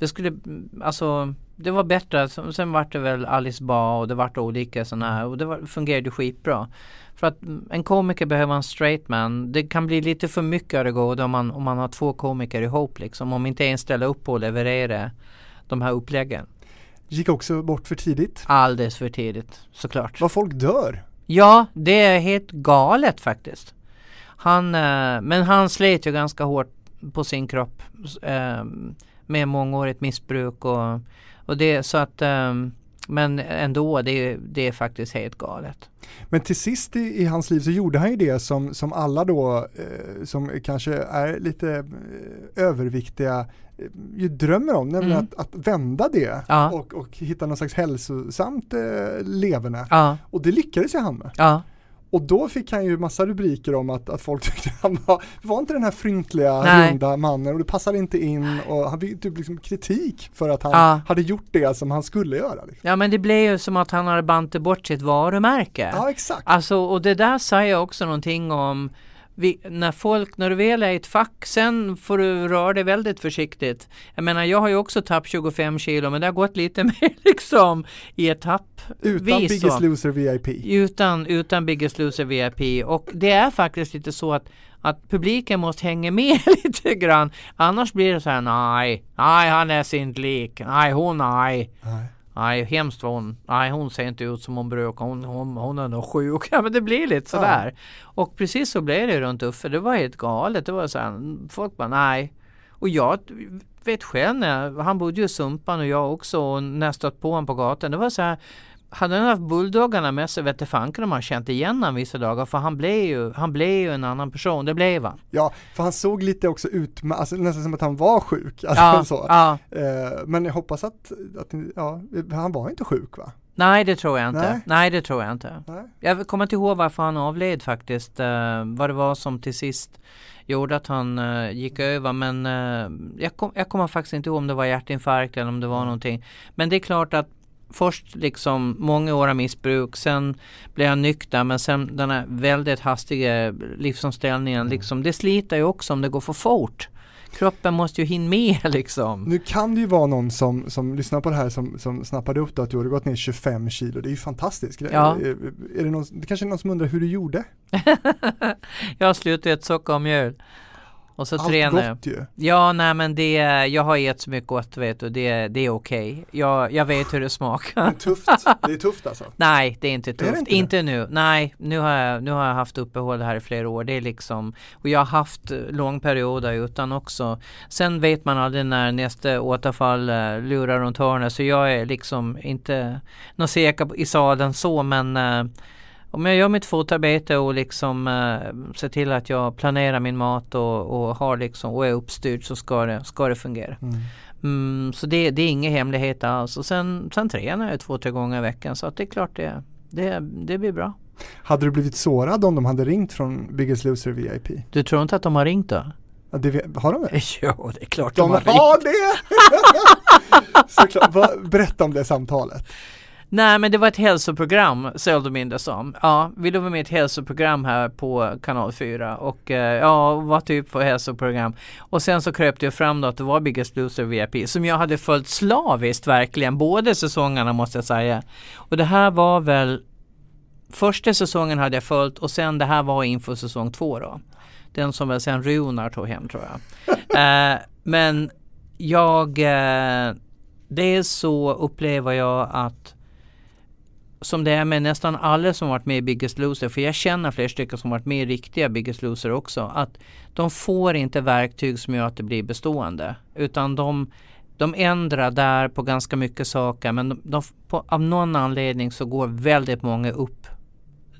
det skulle, alltså det var bättre. Sen vart det väl Alice Ba och det vart olika sådana här och det var, fungerade skitbra. För att en komiker behöver en straight man. Det kan bli lite för mycket av det goda om man, om man har två komiker ihop liksom. Om inte en ställer upp på att leverera de här uppläggen. Gick också bort för tidigt? Alldeles för tidigt, såklart. Vad folk dör? Ja, det är helt galet faktiskt. Han, eh, men han slet ju ganska hårt på sin kropp eh, med mångårigt missbruk och, och det så att eh, men ändå, det, det är faktiskt helt galet. Men till sist i, i, hans liv så gjorde han ju det som, som alla då eh, som kanske är lite eh, överviktiga eh, ju drömmer om, nämligen mm. att, att vända det ja. och, och hitta någon slags hälsosamt eh, leverne. Ja. Och det lyckades ju han med. Ja. Och då fick han ju massa rubriker om att, att folk tyckte han var, var inte den här fryntliga, Nej. runda mannen och det passade inte in och han fick typ liksom kritik för att han ja. hade gjort det som han skulle göra. Liksom. Ja men det blev ju som att han hade bantat bort sitt varumärke. Ja exakt. Alltså och det där säger också någonting om vi, när folk, när du väl är i ett fack, sen får du röra dig väldigt försiktigt. Jag menar, jag har ju också tappat 25 kilo, men det har gått lite mer liksom i etapp. Utan Biggest Loser VIP? Utan, utan Biggest Loser VIP. Och det är faktiskt lite så att att publiken måste hänga med lite grann. Annars blir det så här, nej, nej han är sin lik, nej hon, nej. nej. Nej, hemskt vad hon, nej hon ser inte ut som hon brukar, hon, hon, hon är nog sjuk. Ja men det blir lite sådär. Ja. Och precis så blev det runt Uffe, det var helt galet. Det var så här, folk bara nej. Och jag vet själv när, han bodde ju i Sumpan och jag också och när jag stött på honom på gatan, det var så här hade han haft bulldoggarna med sig vete fanken om han känt igen honom vissa dagar för han blev ju, han blev ju en annan person, det blev han. Ja, för han såg lite också ut, alltså, nästan som att han var sjuk. Alltså, ja, så. Ja. Eh, men jag hoppas att, att, ja, han var inte sjuk va? Nej det tror jag inte. Nej, Nej det tror jag inte. Nej. Jag kommer inte ihåg varför han avled faktiskt. Uh, vad det var som till sist gjorde att han uh, gick över. Men uh, jag, kom, jag kommer faktiskt inte ihåg om det var hjärtinfarkt eller om det var någonting. Men det är klart att först liksom många år av missbruk, sen blev jag nykter men sen den här väldigt hastiga livsomställningen, mm. liksom, det sliter ju också om det går för fort. Kroppen måste ju hinna med liksom. Nu kan det ju vara någon som, som lyssnar på det här som, som snappade upp då att du har gått ner 25 kilo, det är ju fantastiskt. Ja. Är, är det, någon, det kanske är någon som undrar hur du gjorde? jag slutat äta socker och mjöl. Och så Allt tränar gott ju. Ja, nej men det, jag har gett så mycket gott vet du, det, det är okej. Okay. Jag, jag vet hur det smakar. Det är tufft, det är tufft alltså? nej, det är inte tufft. Är inte, inte nu. Nej, nu har, jag, nu har jag haft uppehåll här i flera år. Det är liksom, och jag har haft lång perioder utan också. Sen vet man aldrig när nästa återfall uh, lurar runt hörnet. Så jag är liksom inte någon säker i sadeln så men uh, om jag gör mitt fotarbete och liksom uh, ser till att jag planerar min mat och, och, har liksom, och är uppstyrd så ska det, ska det fungera. Mm. Mm, så det, det är inga hemligheter alls. Och sen, sen tränar jag två, tre gånger i veckan så att det är klart det, det, det blir bra. Hade du blivit sårad om de hade ringt från Biggest Loser VIP? Du tror inte att de har ringt då? Ja, det, har de det? Jo, det är klart de, de har, har ringt. det! Såklart. Berätta om det samtalet. Nej men det var ett hälsoprogram såg de mindre som. Ja, vi var med i ett hälsoprogram här på kanal 4 och eh, ja, vad typ för hälsoprogram. Och sen så kröp det fram då att det var Biggest Loser VIP som jag hade följt slaviskt verkligen, båda säsongerna måste jag säga. Och det här var väl Första säsongen hade jag följt och sen det här var inför säsong två då. Den som väl sen Runar tog hem tror jag. eh, men jag, eh, dels så upplever jag att som det är med nästan alla som varit med i Biggest Loser, för jag känner flera stycken som varit med i riktiga Biggest Loser också, att de får inte verktyg som gör att det blir bestående. Utan de, de ändrar där på ganska mycket saker men de, de, på, av någon anledning så går väldigt många upp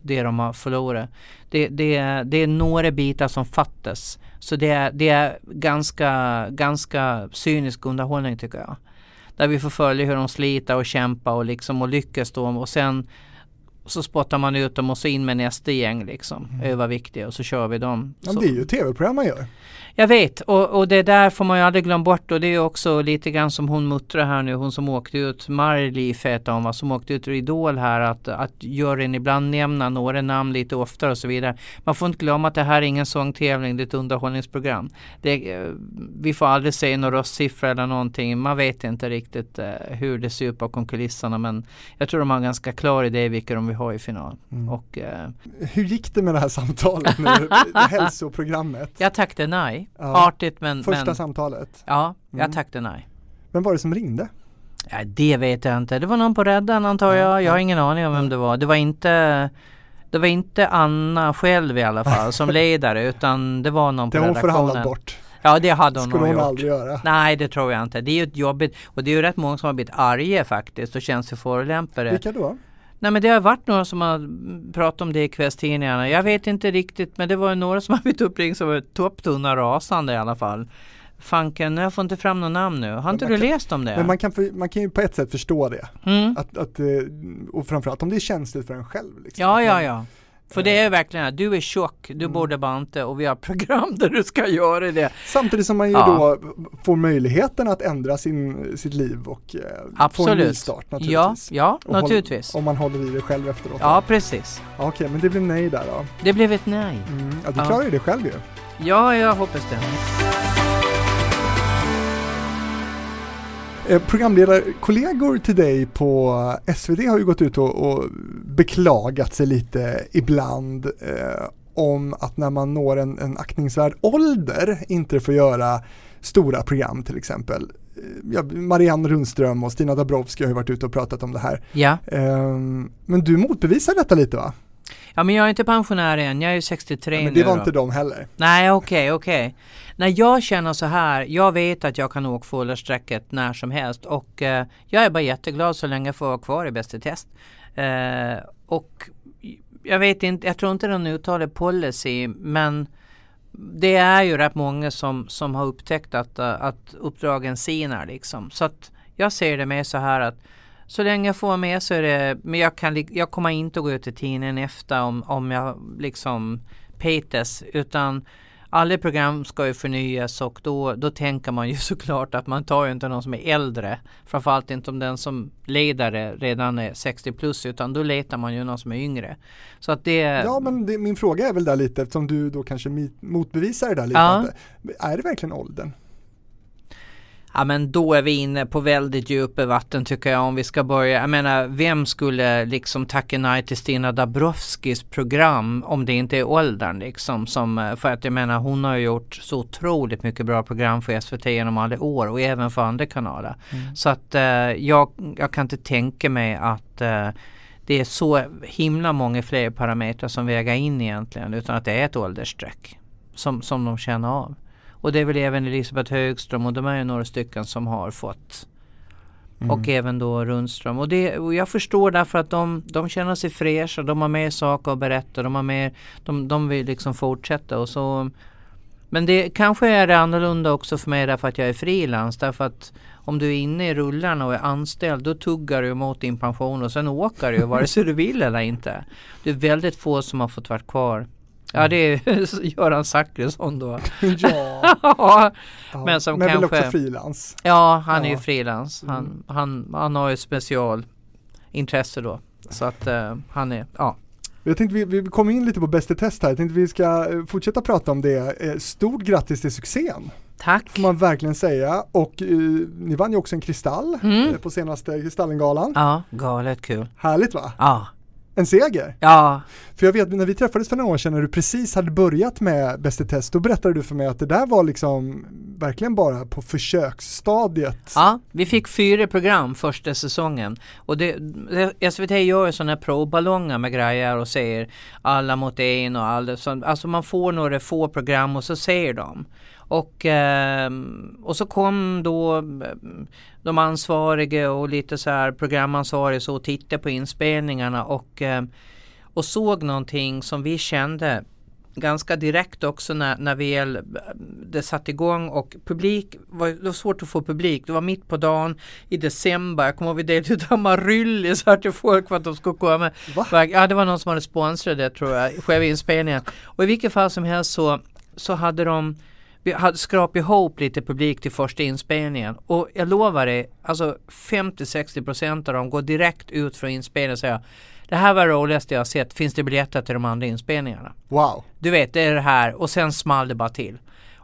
det de har förlorat. Det, det, det är några bitar som fattas. Så det är, det är ganska, ganska cynisk underhållning tycker jag. Där vi får följa hur de sliter och kämpar och liksom och lyckas då. Och sen så spottar man ut dem och så in med nästa gäng liksom, mm. överviktiga och så kör vi dem. Ja, det är ju tv-program man gör. Jag vet och, och det där får man ju aldrig glömma bort och det är också lite grann som hon muttrar här nu, hon som åkte ut, Marli heter hon va, som åkte ut ur Idol här att, att juryn ibland nämna några namn lite oftare och så vidare. Man får inte glömma att det här är ingen sångtävling, det är ett underhållningsprogram. Det, eh, vi får aldrig se några röstsiffror eller någonting, man vet inte riktigt uh, hur det ser ut bakom kulisserna men jag tror de har en ganska klar idé vilka de vill ha i final. Mm. Och, uh, hur gick det med det här samtalet med hälsoprogrammet? Jag tackade nej. Ja. Artigt men Första men, samtalet? Ja, jag mm. tackade nej. Vem var det som ringde? Ja, det vet jag inte. Det var någon på Räddan antar jag. Jag har ingen aning om vem det var. Det var inte det var inte Anna själv i alla fall som ledare utan det var någon på redaktionen. Det har hon förhandlat bort. Ja det hade hon Skulle hon gjort. aldrig göra. Nej det tror jag inte. Det är ju ett jobbigt och det är ju rätt många som har blivit arga faktiskt och känns sig förolämpade. Vilka då? Nej men det har varit några som har pratat om det i kvällstidningarna. Jag vet inte riktigt men det var några som har blivit uppringda som var topptunna rasande i alla fall. Fanken, jag får inte fram något namn nu. Har inte du kan, läst om det? Men man kan, för, man kan ju på ett sätt förstå det. Mm. Att, att, eh, och framförallt om det är känsligt för en själv. Liksom. Ja, ja, ja. För det är verkligen du är tjock, du mm. borde banta och vi har program där du ska göra det. Samtidigt som man ju ja. då får möjligheten att ändra sin, sitt liv och eh, få en ny start naturligtvis. Ja, ja naturligtvis. Om man håller i det själv efteråt. Ja, precis. Okej, okay, men det blev nej där då? Det blev ett nej. Mm. Ja, du klarar ju det själv ju. Ja, jag hoppas det. Programledarkollegor till dig på SVT har ju gått ut och, och beklagat sig lite ibland eh, om att när man når en, en aktningsvärd ålder inte får göra stora program till exempel. Eh, ja, Marianne Rundström och Stina Dabrowski har ju varit ute och pratat om det här. Ja. Eh, men du motbevisar detta lite va? Ja men jag är inte pensionär än, jag är ju 63 ja, Men det var då. inte de heller. Nej okej, okay, okej. Okay. När jag känner så här, jag vet att jag kan åka fullersträcket när som helst och eh, jag är bara jätteglad så länge jag får vara kvar i Bäst i test. Eh, och jag vet inte, jag tror inte den uttalar policy men det är ju rätt många som, som har upptäckt att, eh, att uppdragen sinar liksom. Så att jag ser det mer så här att så länge jag får med så är det, men jag, kan, jag kommer inte att gå ut i tidningen efter om, om jag liksom petes utan alla program ska ju förnyas och då, då tänker man ju såklart att man tar ju inte någon som är äldre. Framförallt inte om den som ledare redan är 60 plus utan då letar man ju någon som är yngre. Så att det... Ja men det, min fråga är väl där lite eftersom du då kanske motbevisar det där lite. Ja. Är det verkligen åldern? Ja men då är vi inne på väldigt djupa vatten tycker jag om vi ska börja. Jag menar vem skulle liksom tacka nej till Stina Dabrowskis program om det inte är åldern liksom. Som, eh, för att jag menar hon har gjort så otroligt mycket bra program för SVT genom alla år och även för andra kanaler. Mm. Så att uh, jag, jag kan inte tänka mig att uh, det är så himla många fler parametrar som väger in egentligen utan att det är ett åldersstreck som, som de känner av. Och det är väl även Elisabeth Högström och de är ju några stycken som har fått. Mm. Och även då Rundström. Och, det, och jag förstår därför att de, de känner sig fräscha, de har mer saker att berätta, de, har mer, de, de vill liksom fortsätta. Och så, men det kanske är det annorlunda också för mig därför att jag är frilans. Därför att om du är inne i rullarna och är anställd då tuggar du mot din pension och sen åker du vare sig du vill eller inte. Det är väldigt få som har fått vara kvar Ja det är Göran Zachrisson då. ja. ja. Men som Men kanske. väl också frilans. Ja han ja. är ju frilans. Han, mm. han, han har ju specialintresse då. Så att uh, han är, ja. Jag tänkte vi, vi kommer in lite på Bäst i test här. Jag tänkte vi ska eh, fortsätta prata om det. Eh, stort grattis till succén! Tack! Får man verkligen säga. Och uh, ni vann ju också en kristall mm. på senaste Kristallengalan. Ja, galet kul. Härligt va? Ja. En seger? Ja. För jag vet när vi träffades för några år sedan när du precis hade börjat med Bäst i test, då berättade du för mig att det där var liksom verkligen bara på försöksstadiet. Ja, vi fick fyra program första säsongen och det, SVT gör ju sådana provballonger med grejer och säger alla mot en och alla, alltså man får några få program och så säger de. Och, eh, och så kom då eh, de ansvariga och lite så här programansvariga så och tittade på inspelningarna och, eh, och såg någonting som vi kände ganska direkt också när, när väl eh, det satte igång och publik, var, det var svårt att få publik. Det var mitt på dagen i december. Jag kommer ihåg vi delade ut amaryllis här till folk för att de skulle komma. Va? Ja det var någon som hade sponsrat det tror jag, själva inspelningen. Och i vilket fall som helst så, så hade de vi hade skrapat ihop lite publik till första inspelningen och jag lovar dig, alltså 50-60% av dem går direkt ut från inspelningen och säger det här var det roligaste jag sett, finns det biljetter till de andra inspelningarna? Wow! Du vet, det är det här och sen small det bara till.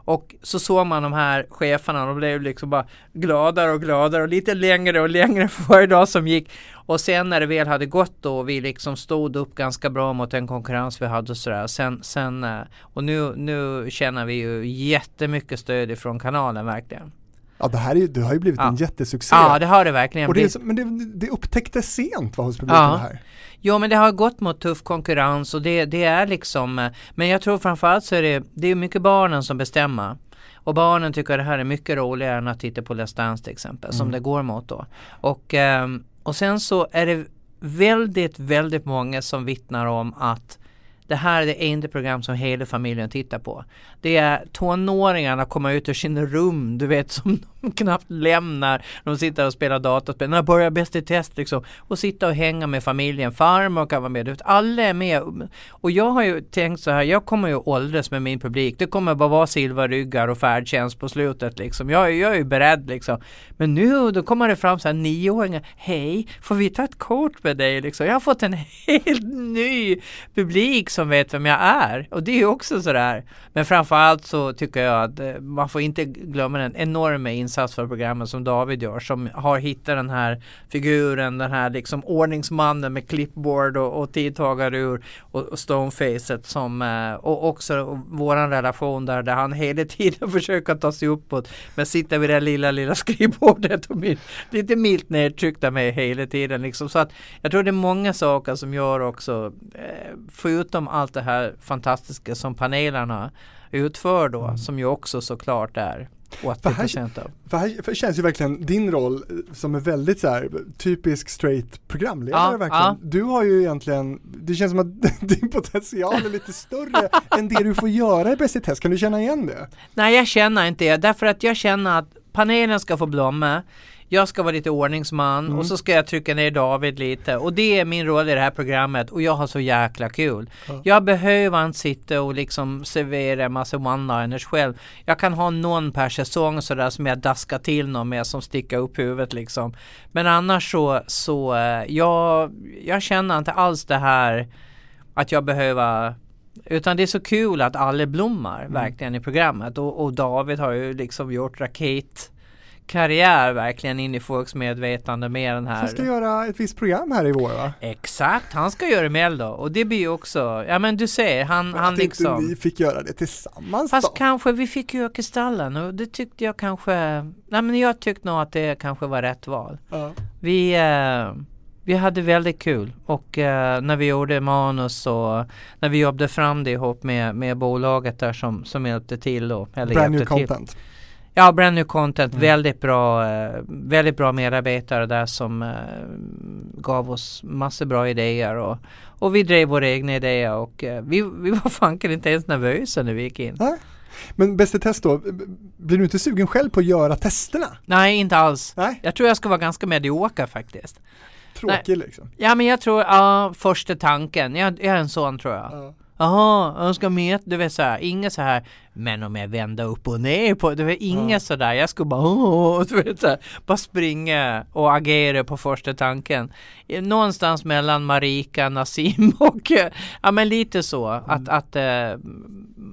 Och så såg man de här cheferna, de blev liksom bara gladare och gladare och lite längre och längre för varje dag som gick. Och sen när det väl hade gått då och vi liksom stod upp ganska bra mot den konkurrens vi hade och sådär. Sen, sen, eh, och nu, nu känner vi ju jättemycket stöd ifrån kanalen verkligen. Ja det här är, det har ju blivit ja. en jättesuccé. Ja det har det verkligen och det är, Men det, det upptäcktes sent va, hos publiken ja. det här. Ja men det har gått mot tuff konkurrens och det, det är liksom eh, Men jag tror framförallt så är det, det är mycket barnen som bestämmer. Och barnen tycker det här är mycket roligare än att titta på Let's Dance till exempel mm. som det går mot då. Och, ehm, och sen så är det väldigt, väldigt många som vittnar om att det här är det enda program som hela familjen tittar på. Det är tonåringarna kommer ut ur sina rum, du vet som de knappt lämnar. De sitter och spelar dataspel. När börjar Bäst i test liksom? Och sitta och hänga med familjen. Farmor kan vara med. Du vet, alla är med. Och jag har ju tänkt så här, jag kommer ju åldras med min publik. Det kommer bara vara silverryggar och färdtjänst på slutet liksom. Jag, jag är ju beredd liksom. Men nu då kommer det fram så här nioåringar. Hej, får vi ta ett kort med dig liksom? Jag har fått en helt ny publik som vet vem jag är. Och det är ju också sådär. Men framförallt så tycker jag att eh, man får inte glömma den enorma insats för programmet som David gör. Som har hittat den här figuren, den här liksom ordningsmannen med clipboard och, och tidtagarur och, och stonefacet som eh, och också våran relation där, där han hela tiden försöker ta sig uppåt men sitter vid det lilla, lilla skrivbordet och min, lite milt nedtryckta mig hela tiden liksom. Så att jag tror det är många saker som gör också, eh, förutom förutom allt det här fantastiska som panelerna utför då, mm. som ju också såklart är 80 procent av. För här, för känns ju verkligen din roll eh, som en väldigt så här, typisk straight programledare ja, verkligen. Ja. Du har ju egentligen, det känns som att din potential är lite större än det du får göra i Bäst i test. Kan du känna igen det? Nej, jag känner inte det. Därför att jag känner att panelen ska få blomma jag ska vara lite ordningsman mm. och så ska jag trycka ner David lite och det är min roll i det här programmet och jag har så jäkla kul. Ja. Jag behöver inte sitta och liksom servera en massa one-liners själv. Jag kan ha någon per säsong sådär som jag daskar till någon med som sticker upp huvudet liksom. Men annars så, så uh, jag, jag känner inte alls det här att jag behöver utan det är så kul att alla blommar mm. verkligen i programmet och, och David har ju liksom gjort raket karriär verkligen in i folks medvetande med den här. Han ska göra ett visst program här i vår va? Exakt, han ska göra Mello och det blir ju också, ja men du ser, han, han liksom. inte ni fick göra det tillsammans Fast då? kanske vi fick ju Kristallen och det tyckte jag kanske, nej men jag tyckte nog att det kanske var rätt val. Ja. Vi eh, vi hade väldigt kul och eh, när vi gjorde manus och när vi jobbade fram det ihop med, med bolaget där som, som hjälpte till. Och, eller Brand new content. Till. Ja, brand new content, mm. väldigt bra, eh, väldigt bra medarbetare där som eh, gav oss massor bra idéer och, och vi drev våra egna idéer och eh, vi, vi var fanken inte ens nervösa när vi gick in. Nej. Men Bäst i test då, blir du inte sugen själv på att göra testerna? Nej, inte alls. Nej. Jag tror jag ska vara ganska medioker faktiskt. Tråkig Nej. liksom? Ja, men jag tror, ja, första tanken. Jag, jag är en sån tror jag. Ja. Jaha, jag ska mäta, du vet såhär, inget så här men om jag vänder upp och ner på det, var inget ja. sådär, jag skulle bara åh, du vet, så bara springa och agera på första tanken. Någonstans mellan Marika, Nassim och, ja men lite så, mm. att, att äh,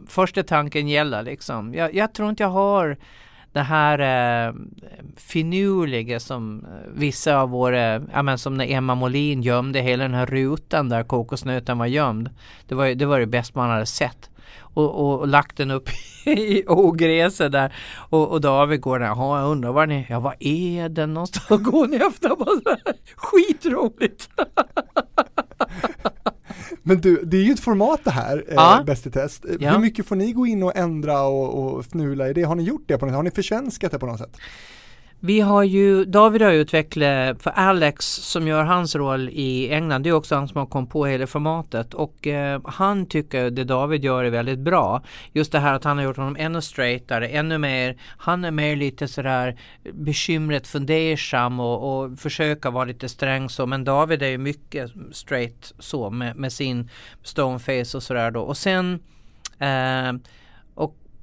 första tanken gäller liksom. Jag, jag tror inte jag har det här eh, finurliga som eh, vissa av våra, ja men som när Emma Molin gömde hela den här rutan där kokosnöten var gömd. Det var, det var det bästa man hade sett. Och, och, och lagt den upp i ogräset där. Och, och David går där, jaha jag undrar var ni, ja var är den någonstans? Går ni efter? Skitroligt! Men du, det är ju ett format det här, eh, ja. eh, Bäst i test. Ja. Hur mycket får ni gå in och ändra och, och fnula i det? Har ni gjort det på något sätt? Har ni försvenskat det på något sätt? Vi har ju, David har utvecklat, för Alex som gör hans roll i England, det är också han som har kommit på hela formatet. Och eh, han tycker det David gör är väldigt bra. Just det här att han har gjort honom ännu straightare, ännu mer, han är mer lite sådär bekymret fundersam och, och försöka vara lite sträng så. Men David är ju mycket straight så med, med sin stoneface och sådär då. Och sen eh,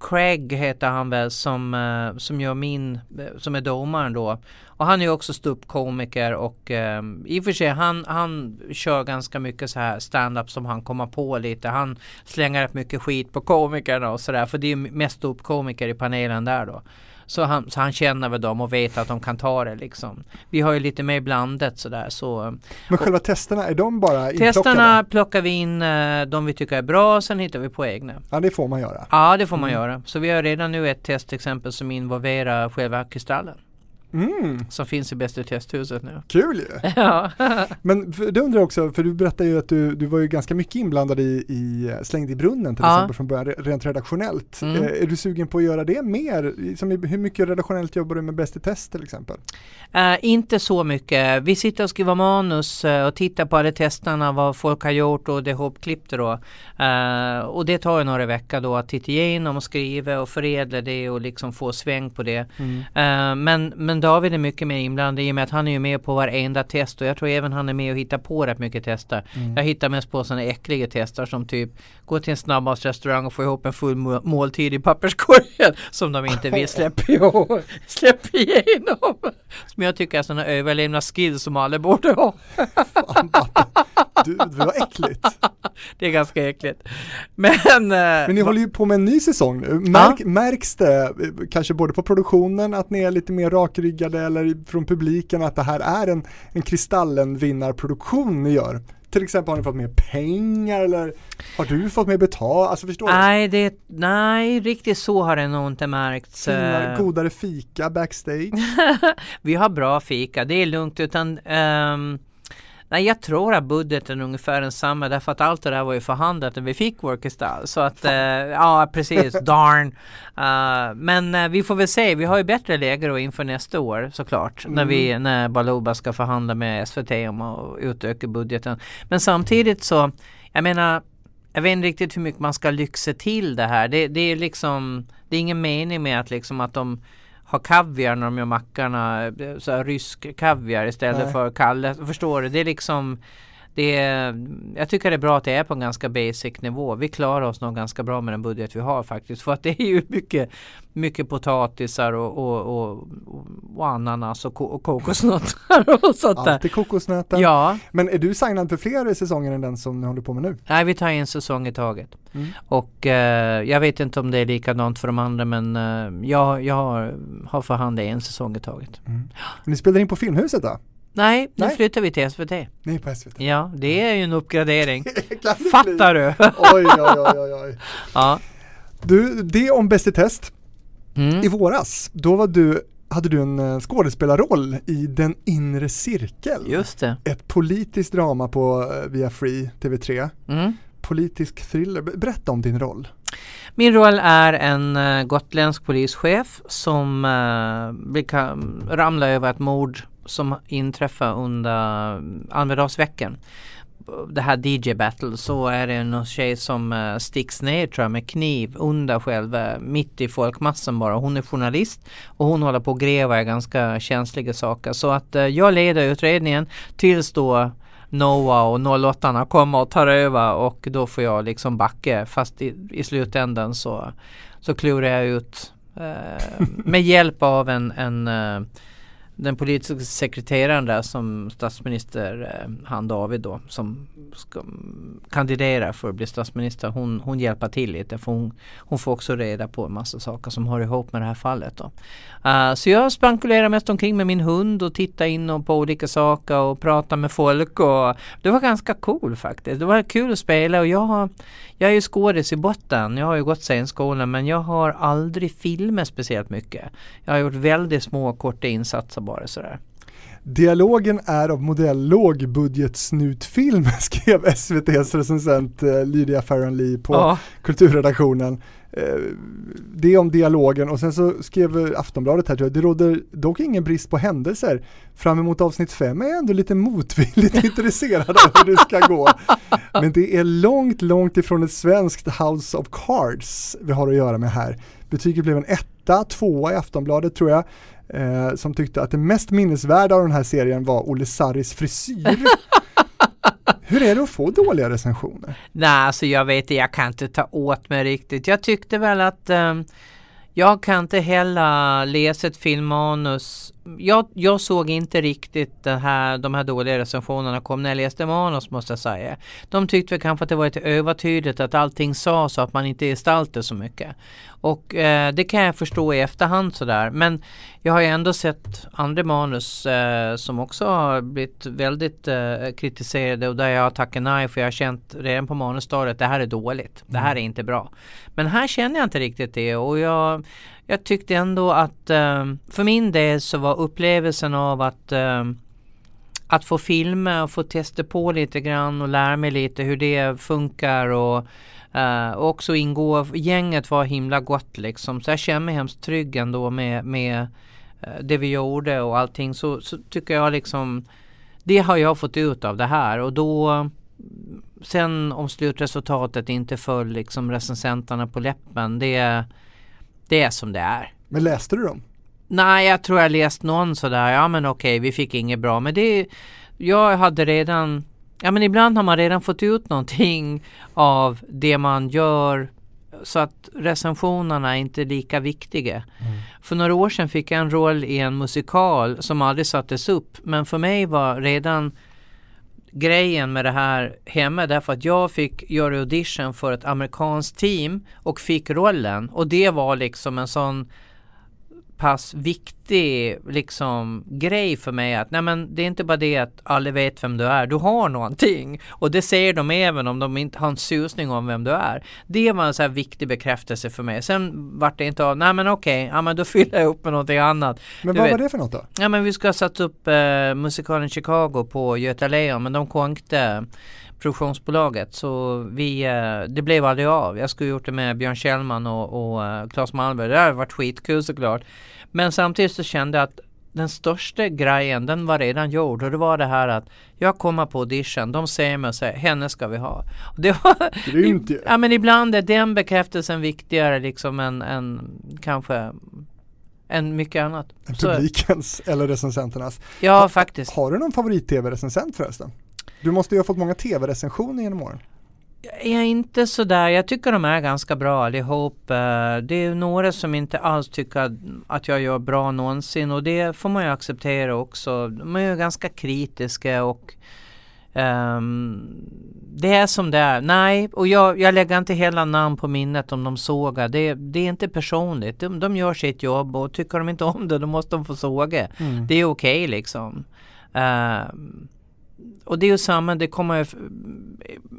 Craig heter han väl som, eh, som gör min, eh, som är domaren då. Och han är ju också ståuppkomiker och uh, i och för sig han, han kör ganska mycket så här stand-up som han kommer på lite. Han slänger rätt mycket skit på komikerna och sådär för det är mest ståuppkomiker i panelen där då. Så han, så han känner väl dem och vet att de kan ta det liksom. Vi har ju lite mer blandat sådär så. Men själva och, testerna, är de bara inplockade? Testerna plockar vi in uh, de vi tycker är bra, sen hittar vi på egna. Ja det får man göra. Ja det får man mm. göra. Så vi har redan nu ett testexempel som involverar själva kristallen. Mm. Som finns i Bäst testhuset nu. Kul ju! ja. Men det undrar jag också, för du berättade ju att du, du var ju ganska mycket inblandad i, i Slängd i brunnen till ja. exempel från början, rent redaktionellt. Mm. Eh, är du sugen på att göra det mer? Som, hur mycket redaktionellt jobbar du med Bäst i test till exempel? Uh, inte så mycket. Vi sitter och skriver manus uh, och tittar på alla testerna, vad folk har gjort och det är ihopklippt då. Uh, och det tar ju några veckor då att titta igenom och skriva och förädla det och liksom få sväng på det. Mm. men, men David är mycket mer inblandad i och med att han är ju med på varenda test och jag tror även han är med och hittar på rätt mycket tester. Mm. Jag hittar mest på sådana äckliga tester som typ gå till en snabbmatsrestaurang och få ihop en full måltid i papperskorgen som de inte vill släppa, släppa igenom. Som jag tycker är sådana överlevnadsskills som alla borde ha. du, det var äckligt. Det är ganska äckligt. Men, eh, Men ni håller ju på med en ny säsong nu. Märk, ja. Märks det eh, kanske både på produktionen att ni är lite mer rakryggade eller från publiken att det här är en, en Kristallen-vinnarproduktion ni gör? Till exempel har ni fått mer pengar eller har du fått mer betalt? Alltså förstår nej? Det, nej, riktigt så har det nog inte märkts. Fina, eh. godare fika backstage? Vi har bra fika, det är lugnt utan um, Nej, jag tror att budgeten är ungefär densamma därför att allt det där var ju förhandlat när vi fick Workistyle. Så att, uh, ja precis, darn. Uh, men uh, vi får väl se, vi har ju bättre läge då inför nästa år såklart. Mm. När, vi, när Baluba ska förhandla med SVT om att utöka budgeten. Men samtidigt så, jag menar, jag vet inte riktigt hur mycket man ska lyxa till det här. Det, det är liksom, det är ingen mening med att liksom att de ha kaviar när de gör mackarna, så här, rysk kaviar istället Nej. för kalle. Förstår du? Det är liksom det är, jag tycker det är bra att det är på en ganska basic nivå. Vi klarar oss nog ganska bra med den budget vi har faktiskt. För att det är ju mycket, mycket potatisar och, och, och, och ananas och, och kokosnötter och sånt där. Alltid kokosnötter. Ja. Men är du signad för fler säsonger än den som ni håller på med nu? Nej, vi tar en säsong i taget. Mm. Och eh, jag vet inte om det är likadant för de andra men eh, jag, jag har, har förhandlat en säsong i taget. Mm. Ni spelar in på Filmhuset då? Nej, nu Nej. flyttar vi till SVT. Ni är på SVT? Ja, det är ju en uppgradering. Fattar du? oj, oj, oj, oj. Ja. Du, det om Bäst i test. Mm. I våras, då var du, hade du en eh, skådespelarroll i Den inre cirkel. Just det. Ett politiskt drama på eh, via Free TV3. Mm. Politisk thriller. Berätta om din roll. Min roll är en uh, gotländsk polischef som uh, ramlar över ett mord som inträffar under Almedalsveckan det här DJ battle så är det någon tjej som uh, sticks ner tror jag med kniv under själva mitt i folkmassan bara. Hon är journalist och hon håller på att gräva i ganska känsliga saker. Så att uh, jag leder utredningen tills då Noah och 08 kommer och tar över och då får jag liksom backa fast i, i slutändan så, så klurar jag ut uh, med hjälp av en, en den politiska sekreteraren där som statsminister, eh, han David då, som ska mm, kandidera för att bli statsminister, hon, hon hjälper till lite för hon, hon får också reda på en massa saker som hör ihop med det här fallet då. Uh, så jag spankulerar mest omkring med min hund och tittar in på olika saker och pratar med folk och det var ganska cool faktiskt. Det var kul att spela och jag har, jag är ju skådis i botten. Jag har ju gått scenskolan men jag har aldrig filmat speciellt mycket. Jag har gjort väldigt små korta insatser bara sådär. Dialogen är av modell lågbudgetsnutfilm skrev SVTs recensent eh, Lydia Farron Lee på ja. kulturredaktionen. Eh, det om dialogen och sen så skrev Aftonbladet här, det råder dock ingen brist på händelser. Fram emot avsnitt fem är jag ändå lite motvilligt intresserad av hur det ska gå. Men det är långt, långt ifrån ett svenskt House of Cards vi har att göra med här. Betyget blev en etta, tvåa i Aftonbladet tror jag eh, som tyckte att det mest minnesvärda av den här serien var Olle Sarris frisyr. Hur är det att få dåliga recensioner? Nej, alltså jag vet inte, jag kan inte ta åt mig riktigt. Jag tyckte väl att um, jag kan inte heller läsa ett filmmanus. Jag, jag såg inte riktigt det här, de här dåliga recensionerna kom när jag läste manus måste jag säga. De tyckte väl kanske att det var lite övertydligt att allting sa så att man inte gestaltade så mycket. Och eh, det kan jag förstå i efterhand sådär. Men jag har ju ändå sett andra manus eh, som också har blivit väldigt eh, kritiserade och där jag har tackat nej för jag har känt redan på manusstadiet att det här är dåligt. Det här är inte bra. Men här känner jag inte riktigt det och jag jag tyckte ändå att eh, för min del så var upplevelsen av att eh, att få filma och få testa på lite grann och lära mig lite hur det funkar och uh, också ingå, gänget var himla gott liksom. Så jag känner mig hemskt trygg ändå med, med uh, det vi gjorde och allting. Så, så tycker jag liksom det har jag fått ut av det här. Och då sen om slutresultatet inte föll liksom recensenterna på läppen det, det är som det är. Men läste du dem? Nej, jag tror jag läst någon sådär, ja men okej, vi fick inget bra. Men det, jag hade redan, ja men ibland har man redan fått ut någonting av det man gör så att recensionerna är inte lika viktiga. Mm. För några år sedan fick jag en roll i en musikal som aldrig sattes upp. Men för mig var redan grejen med det här hemma därför att jag fick göra audition för ett amerikanskt team och fick rollen. Och det var liksom en sån pass viktig liksom grej för mig att nej men det är inte bara det att alla vet vem du är, du har någonting och det säger de även om de inte har en susning om vem du är. Det var en så här viktig bekräftelse för mig. Sen vart det inte av, nej men okej, ja men då fyller jag upp med någonting annat. Men du vad vet. var det för något då? Ja men vi ska ha satt upp eh, musikalen Chicago på Göta Lejon men de konkte produktionsbolaget så vi, eh, det blev aldrig av. Jag skulle gjort det med Björn Kjellman och, och uh, Claes Malmberg. Det hade varit skitkul såklart. Men samtidigt så kände jag att den största grejen den var redan gjord och det var det här att jag kommer på audition, de säger mig och säger henne ska vi ha. Och det var, Grymt. Ja men ibland är den bekräftelsen viktigare liksom än, än kanske än mycket annat. Publikens eller recensenternas. Ja ha, faktiskt. Har du någon favorit-tv-recensent förresten? Du måste ju ha fått många tv-recensioner genom åren. Jag är inte sådär, jag tycker de är ganska bra allihop. Eh, det är några som inte alls tycker att jag gör bra någonsin och det får man ju acceptera också. De är ju ganska kritiska och um, det är som det är. Nej, och jag, jag lägger inte hela namn på minnet om de sågar. Det, det är inte personligt. De, de gör sitt jobb och tycker de inte om det då måste de få såga. Mm. Det är okej okay, liksom. Um, och det är ju samma, det kommer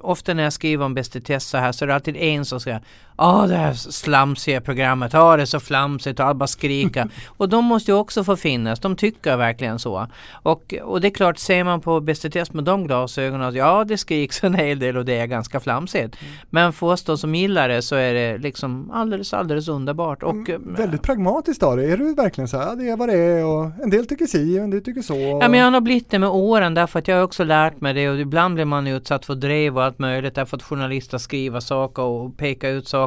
ofta när jag skriver om Bäst i test så här så är det alltid en som säger Ja, det här slamsiga programmet, ja det är så flamsigt och alla bara skrika. och de måste ju också få finnas, de tycker verkligen så. Och, och det är klart, ser man på Bäst test med de glasögonen, att ja det skriks en hel del och det är ganska flamsigt. Mm. Men för oss då som gillar det så är det liksom alldeles, alldeles underbart. Och, mm, väldigt pragmatiskt av det, är du verkligen så här, det är vad det är och en del tycker si och en del tycker så. Ja men jag har blivit det med åren därför att jag har också lärt mig det och ibland blir man utsatt för drev och allt möjligt därför att journalister skriver saker och pekar ut saker.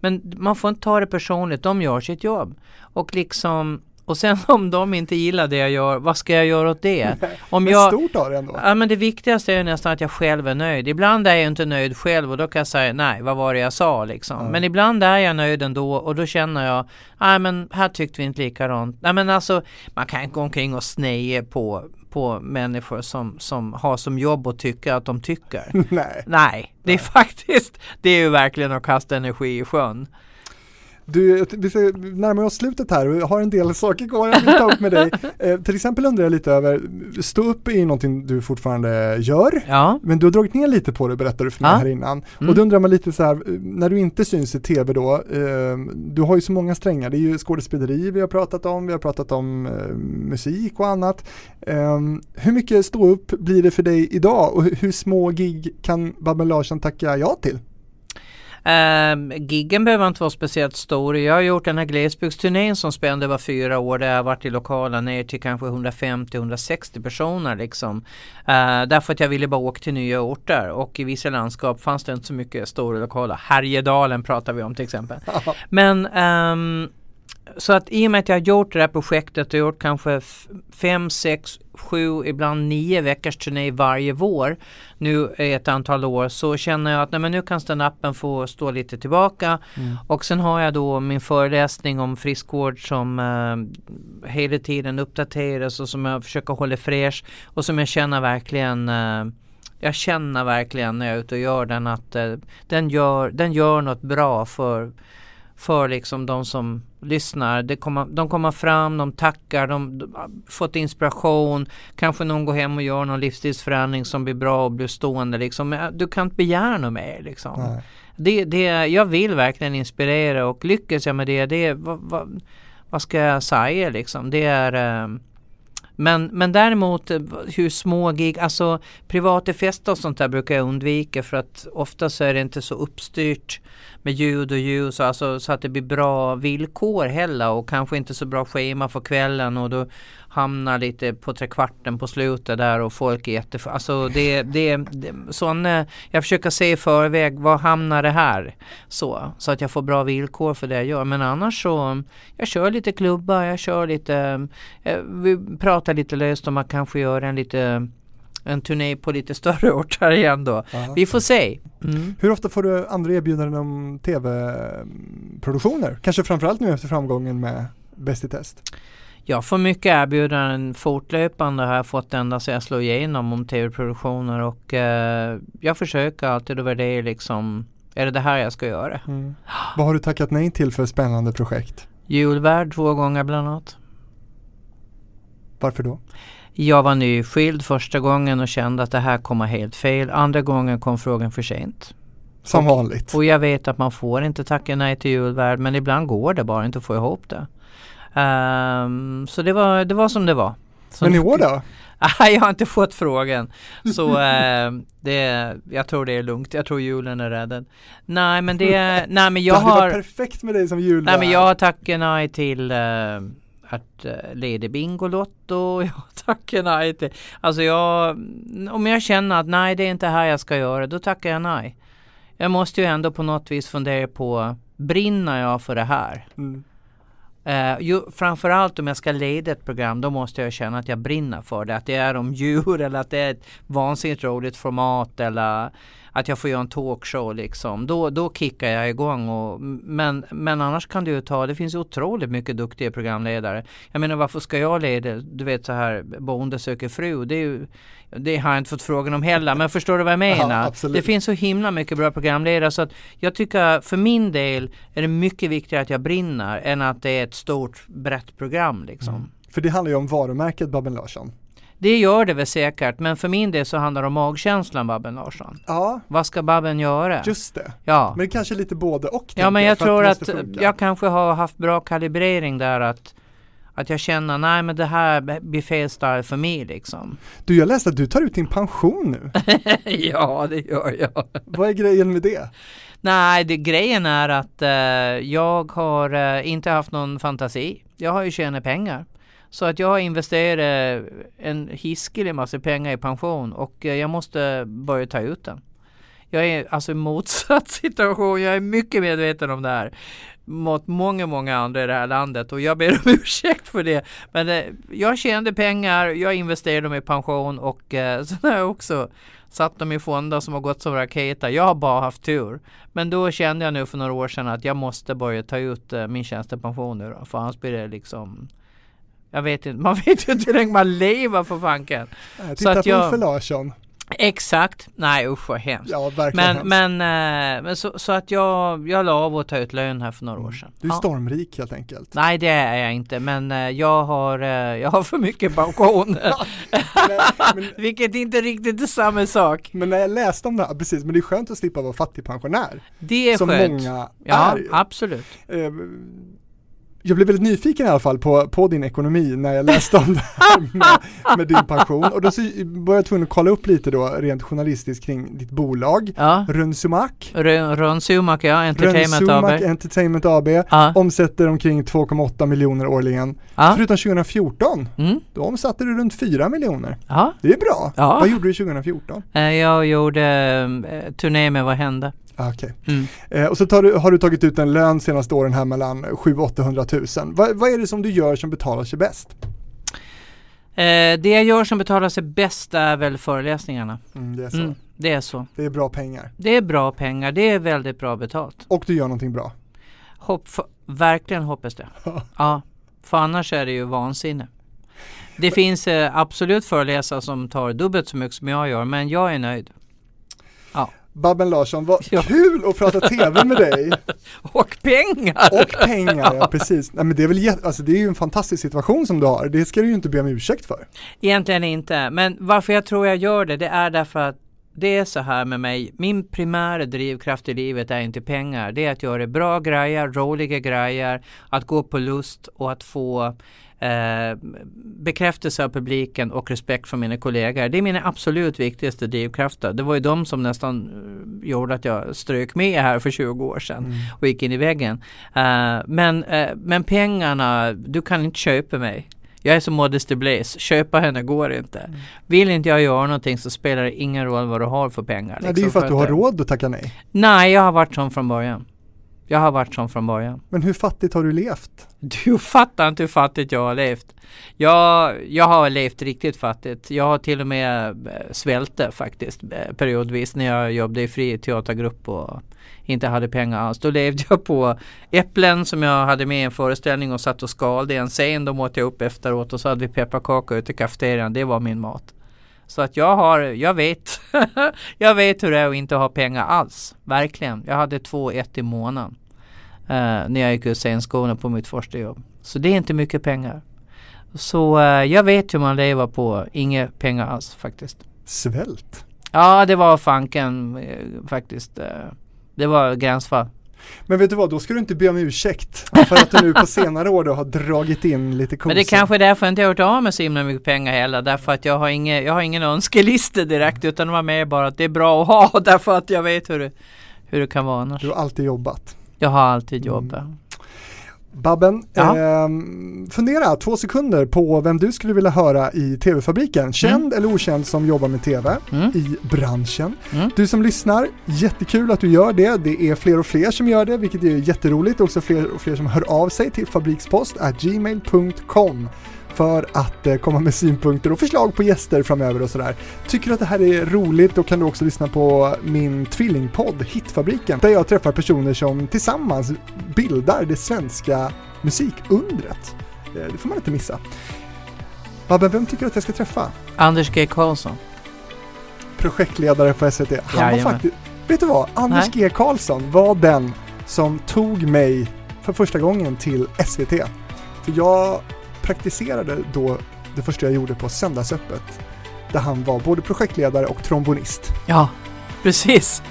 Men man får inte ta det personligt, de gör sitt jobb. Och liksom och sen om de inte gillar det jag gör, vad ska jag göra åt det? Om men jag, stort av det ändå. Ja men det viktigaste är nästan att jag själv är nöjd. Ibland är jag inte nöjd själv och då kan jag säga nej, vad var det jag sa liksom. Mm. Men ibland är jag nöjd ändå och då känner jag, nej men här tyckte vi inte likadant. Nej men alltså, man kan inte gå omkring och sneja på på människor som, som har som jobb att tycka att de tycker. Nej. Nej, det är faktiskt, det är ju verkligen att kasta energi i sjön. Du, vi ska närma oss slutet här och jag har en del saker kvar jag vill ta upp med dig. Eh, till exempel undrar jag lite över, stå upp är någonting du fortfarande gör, ja. men du har dragit ner lite på det berättade du för mig ja. här innan. Mm. Och då undrar man lite så här, när du inte syns i tv då, eh, du har ju så många strängar, det är ju skådespeleri vi har pratat om, vi har pratat om eh, musik och annat. Ehm, hur mycket stå upp blir det för dig idag och hur, hur små gig kan Babben Larsson tacka ja till? Um, giggen behöver inte vara speciellt stor. Jag har gjort den här glesbygdsturnén som spände över fyra år. Där jag varit i lokala ner till kanske 150-160 personer liksom. Uh, därför att jag ville bara åka till nya orter och i vissa landskap fanns det inte så mycket stora lokala. Härjedalen pratar vi om till exempel. Men um, så att i och med att jag har gjort det här projektet och gjort kanske fem, sex, sju, ibland nio veckors turné varje vår nu i ett antal år så känner jag att nej, men nu kan stand få stå lite tillbaka. Mm. Och sen har jag då min föreläsning om friskvård som eh, hela tiden uppdateras och som jag försöker hålla fräsch och som jag känner verkligen eh, jag känner verkligen när jag är ute och gör den att eh, den, gör, den gör något bra för för liksom de som lyssnar. Det kommer, de kommer fram, de tackar, de, de har fått inspiration. Kanske någon går hem och gör någon livsstilsförändring som blir bra och blir stående liksom. Du kan inte begära något mer liksom. Det, det, jag vill verkligen inspirera och lyckas jag med det, det vad, vad, vad ska jag säga liksom? Det är eh, men, men däremot eh, hur små gig, alltså privata fester och sånt där brukar jag undvika för att ofta så är det inte så uppstyrt med ljud och ljus alltså, så att det blir bra villkor heller och kanske inte så bra schema för kvällen och då hamnar lite på trekvarten på slutet där och folk är jätte... Alltså det, det, det sån, jag försöker se i förväg, var hamnar det här? Så, så att jag får bra villkor för det jag gör. Men annars så, jag kör lite klubbar, jag kör lite, eh, vi pratar lite löst om att kanske göra en lite en turné på lite större orter igen då. Aha. Vi får se. Mm. Hur ofta får du andra erbjudanden om tv-produktioner? Kanske framförallt nu efter framgången med Bäst i test? Jag får mycket erbjudanden fortlöpande har jag fått ända sedan jag slog igenom om tv-produktioner och eh, jag försöker alltid att värdera liksom, är det det här jag ska göra? Mm. Vad har du tackat nej till för spännande projekt? Julvärd två gånger bland annat. Varför då? Jag var nyskild första gången och kände att det här kommer helt fel. Andra gången kom frågan för sent. Som vanligt. Och jag vet att man får inte tacka nej till julvärd men ibland går det bara inte att få ihop det. Um, så det var, det var som det var. Som men i år då? jag har inte fått frågan. Så uh, det, jag tror det är lugnt. Jag tror julen är räddad. Nej men det, nej men jag det har... Det perfekt med dig som julvärd. Nej men jag har tackat nej till uh, att uh, leda Bingolotto. Jag tackar nej till... Alltså jag... Om jag känner att nej det är inte här jag ska göra, då tackar jag nej. Jag måste ju ändå på något vis fundera på, brinner jag för det här? Mm. Uh, ju, framförallt om jag ska leda ett program då måste jag känna att jag brinner för det. Att det är om djur eller att det är ett vansinnigt roligt format eller att jag får göra en talkshow liksom. Då, då kickar jag igång. Och, men, men annars kan du ju ta, det finns otroligt mycket duktiga programledare. Jag menar varför ska jag leda, du vet så här Bonde söker fru. Det, är ju, det har jag inte fått frågan om heller. Men förstår du vad jag menar? Ja, det finns så himla mycket bra programledare så att jag tycker för min del är det mycket viktigare att jag brinner än att det är ett stort brett program liksom. Mm. För det handlar ju om varumärket Babben Larsson. Det gör det väl säkert, men för min del så handlar det om magkänslan Babben Larsson. Ja. Vad ska Babben göra? Just det. Ja. Men kanske lite både och. Ja, men jag tror att, att jag kanske har haft bra kalibrering där att att jag känner, nej men det här blir fel style för mig liksom. Du, jag läste att du tar ut din pension nu. ja, det gör jag. Vad är grejen med det? Nej, det, grejen är att uh, jag har uh, inte haft någon fantasi. Jag har ju tjänat pengar. Så att jag har investerat en hiskelig massa pengar i pension och eh, jag måste börja ta ut den. Jag är alltså i motsatt situation. Jag är mycket medveten om det här mot många, många andra i det här landet och jag ber om ursäkt för det. Men eh, jag tjänade pengar, jag investerade dem i pension och eh, sen har jag också satt dem i fonder som har gått som raketer. Jag har bara haft tur. Men då kände jag nu för några år sedan att jag måste börja ta ut eh, min tjänstepension nu då, för annars blir det liksom jag vet inte, man vet ju inte hur länge man lever för fanken. Titta så att på jag, Uffe Larsson. Exakt, nej usch vad hemskt. Ja, men, men, äh, men så, så, att jag, jag la av att ta ut lön här för några år sedan. Du är ja. stormrik helt enkelt. Nej det är jag inte men äh, jag, har, äh, jag har för mycket pension. Vilket inte riktigt är samma sak. Men när jag läste om det här, precis, men det är skönt att slippa vara fattigpensionär. Det är som skönt. många ja, är. absolut jag blev väldigt nyfiken i alla fall på, på din ekonomi när jag läste om det här med, med din pension och då så var jag tvungen att kolla upp lite då rent journalistiskt kring ditt bolag, ja. Rönsumak. Rönsumak ja, Entertainment AB. Entertainment AB, ja. omsätter omkring 2,8 miljoner årligen. Ja. Förutom 2014, mm. då omsatte du runt 4 miljoner. Ja. Det är bra. Ja. Vad gjorde du 2014? Eh, jag gjorde eh, turné med Vad hände? Ah, okay. Mm. Eh, och så du, har du tagit ut en lön senaste åren här mellan 700 000 000. Va, vad är det som du gör som betalar sig bäst? Eh, det jag gör som betalar sig bäst är väl föreläsningarna. Mm, det är så. Mm, det är så. Det är bra pengar. Det är bra pengar. Det är väldigt bra betalt. Och du gör någonting bra. Hopp, för, verkligen hoppas det. ja, för annars är det ju vansinne. Det finns eh, absolut föreläsare som tar dubbelt så mycket som jag gör, men jag är nöjd. Ja. Babben Larsson, vad ja. kul att prata TV med dig! och pengar! Och pengar, ja precis. Nej, men det, är väl alltså, det är ju en fantastisk situation som du har, det ska du ju inte be om ursäkt för. Egentligen inte, men varför jag tror jag gör det, det är därför att det är så här med mig. Min primära drivkraft i livet är inte pengar. Det är att göra bra grejer, roliga grejer, att gå på lust och att få eh, bekräftelse av publiken och respekt från mina kollegor. Det är mina absolut viktigaste drivkrafter. Det var ju de som nästan uh, gjorde att jag strök med här för 20 år sedan mm. och gick in i väggen. Uh, men, uh, men pengarna, du kan inte köpa mig. Jag är som Modesty Blaze, köpa henne går inte. Mm. Vill inte jag göra någonting så spelar det ingen roll vad du har för pengar. Nej, liksom, det är ju liksom, för att du har råd att tacka nej. Nej, jag har varit sån från början. Jag har varit sån från början. Men hur fattigt har du levt? Du fattar inte hur fattigt jag har levt. Jag, jag har levt riktigt fattigt. Jag har till och med eh, svälte faktiskt eh, periodvis när jag jobbade i fri teatergrupp och inte hade pengar alls. Då levde jag på äpplen som jag hade med i en föreställning och satt och skalade i en scen. De åt jag upp efteråt och så hade vi pepparkakor ute i kafeterian. Det var min mat. Så att jag har, jag vet, jag vet hur det är att inte ha pengar alls. Verkligen. Jag hade två ett i månaden. Uh, när jag gick ut scenskolan på mitt första jobb. Så det är inte mycket pengar. Så uh, jag vet hur man lever på inga pengar alls faktiskt. Svält? Ja det var fanken uh, faktiskt. det var gränsfall. Men vet du vad, då ska du inte be om ursäkt för att du nu på senare år då har dragit in lite kosor. Men det är kanske är därför jag inte har gjort av med så himla mycket pengar heller. Därför att jag har, inge, jag har ingen önskelista direkt utan det var mer bara att det är bra att ha därför att jag vet hur det, hur det kan vara annars. Du har alltid jobbat. Jag har alltid jobbat. Mm. Babben, eh, fundera två sekunder på vem du skulle vilja höra i TV-fabriken. Känd mm. eller okänd som jobbar med TV mm. i branschen. Mm. Du som lyssnar, jättekul att du gör det. Det är fler och fler som gör det, vilket är jätteroligt. Också fler och fler som hör av sig till fabrikspost.gmail.com för att eh, komma med synpunkter och förslag på gäster framöver och sådär. Tycker du att det här är roligt då kan du också lyssna på min tvillingpodd Hitfabriken där jag träffar personer som tillsammans bildar det svenska musikundret. Eh, det får man inte missa. Babben, vem tycker du att jag ska träffa? Anders G Karlsson. Projektledare på SVT. Han Jajamän. var faktiskt, vet du vad? Anders Nej. G Karlsson var den som tog mig för första gången till SVT. För jag praktiserade då det första jag gjorde på Söndagsöppet. Där han var både projektledare och trombonist. Ja, precis.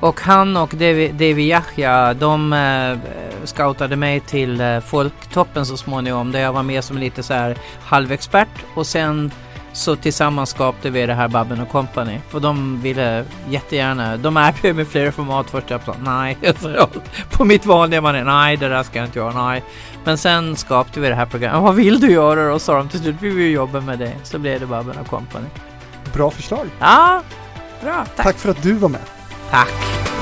Och han och Devi Yahya, de eh, scoutade mig till eh, Folktoppen så småningom där jag var med som lite så här halvexpert och sen så tillsammans skapade vi det här Babben Company. För de ville jättegärna, de erbjöd mig flera format först. Jag sa nej, på mitt vanliga manér, nej det där ska jag inte göra, nej. Men sen skapade vi det här programmet. Vad vill du göra då? sa de till slut. Vi vill jobba med det. Så blev det Babben Company. Bra förslag. Ja, bra. Tack. tack för att du var med. Tack.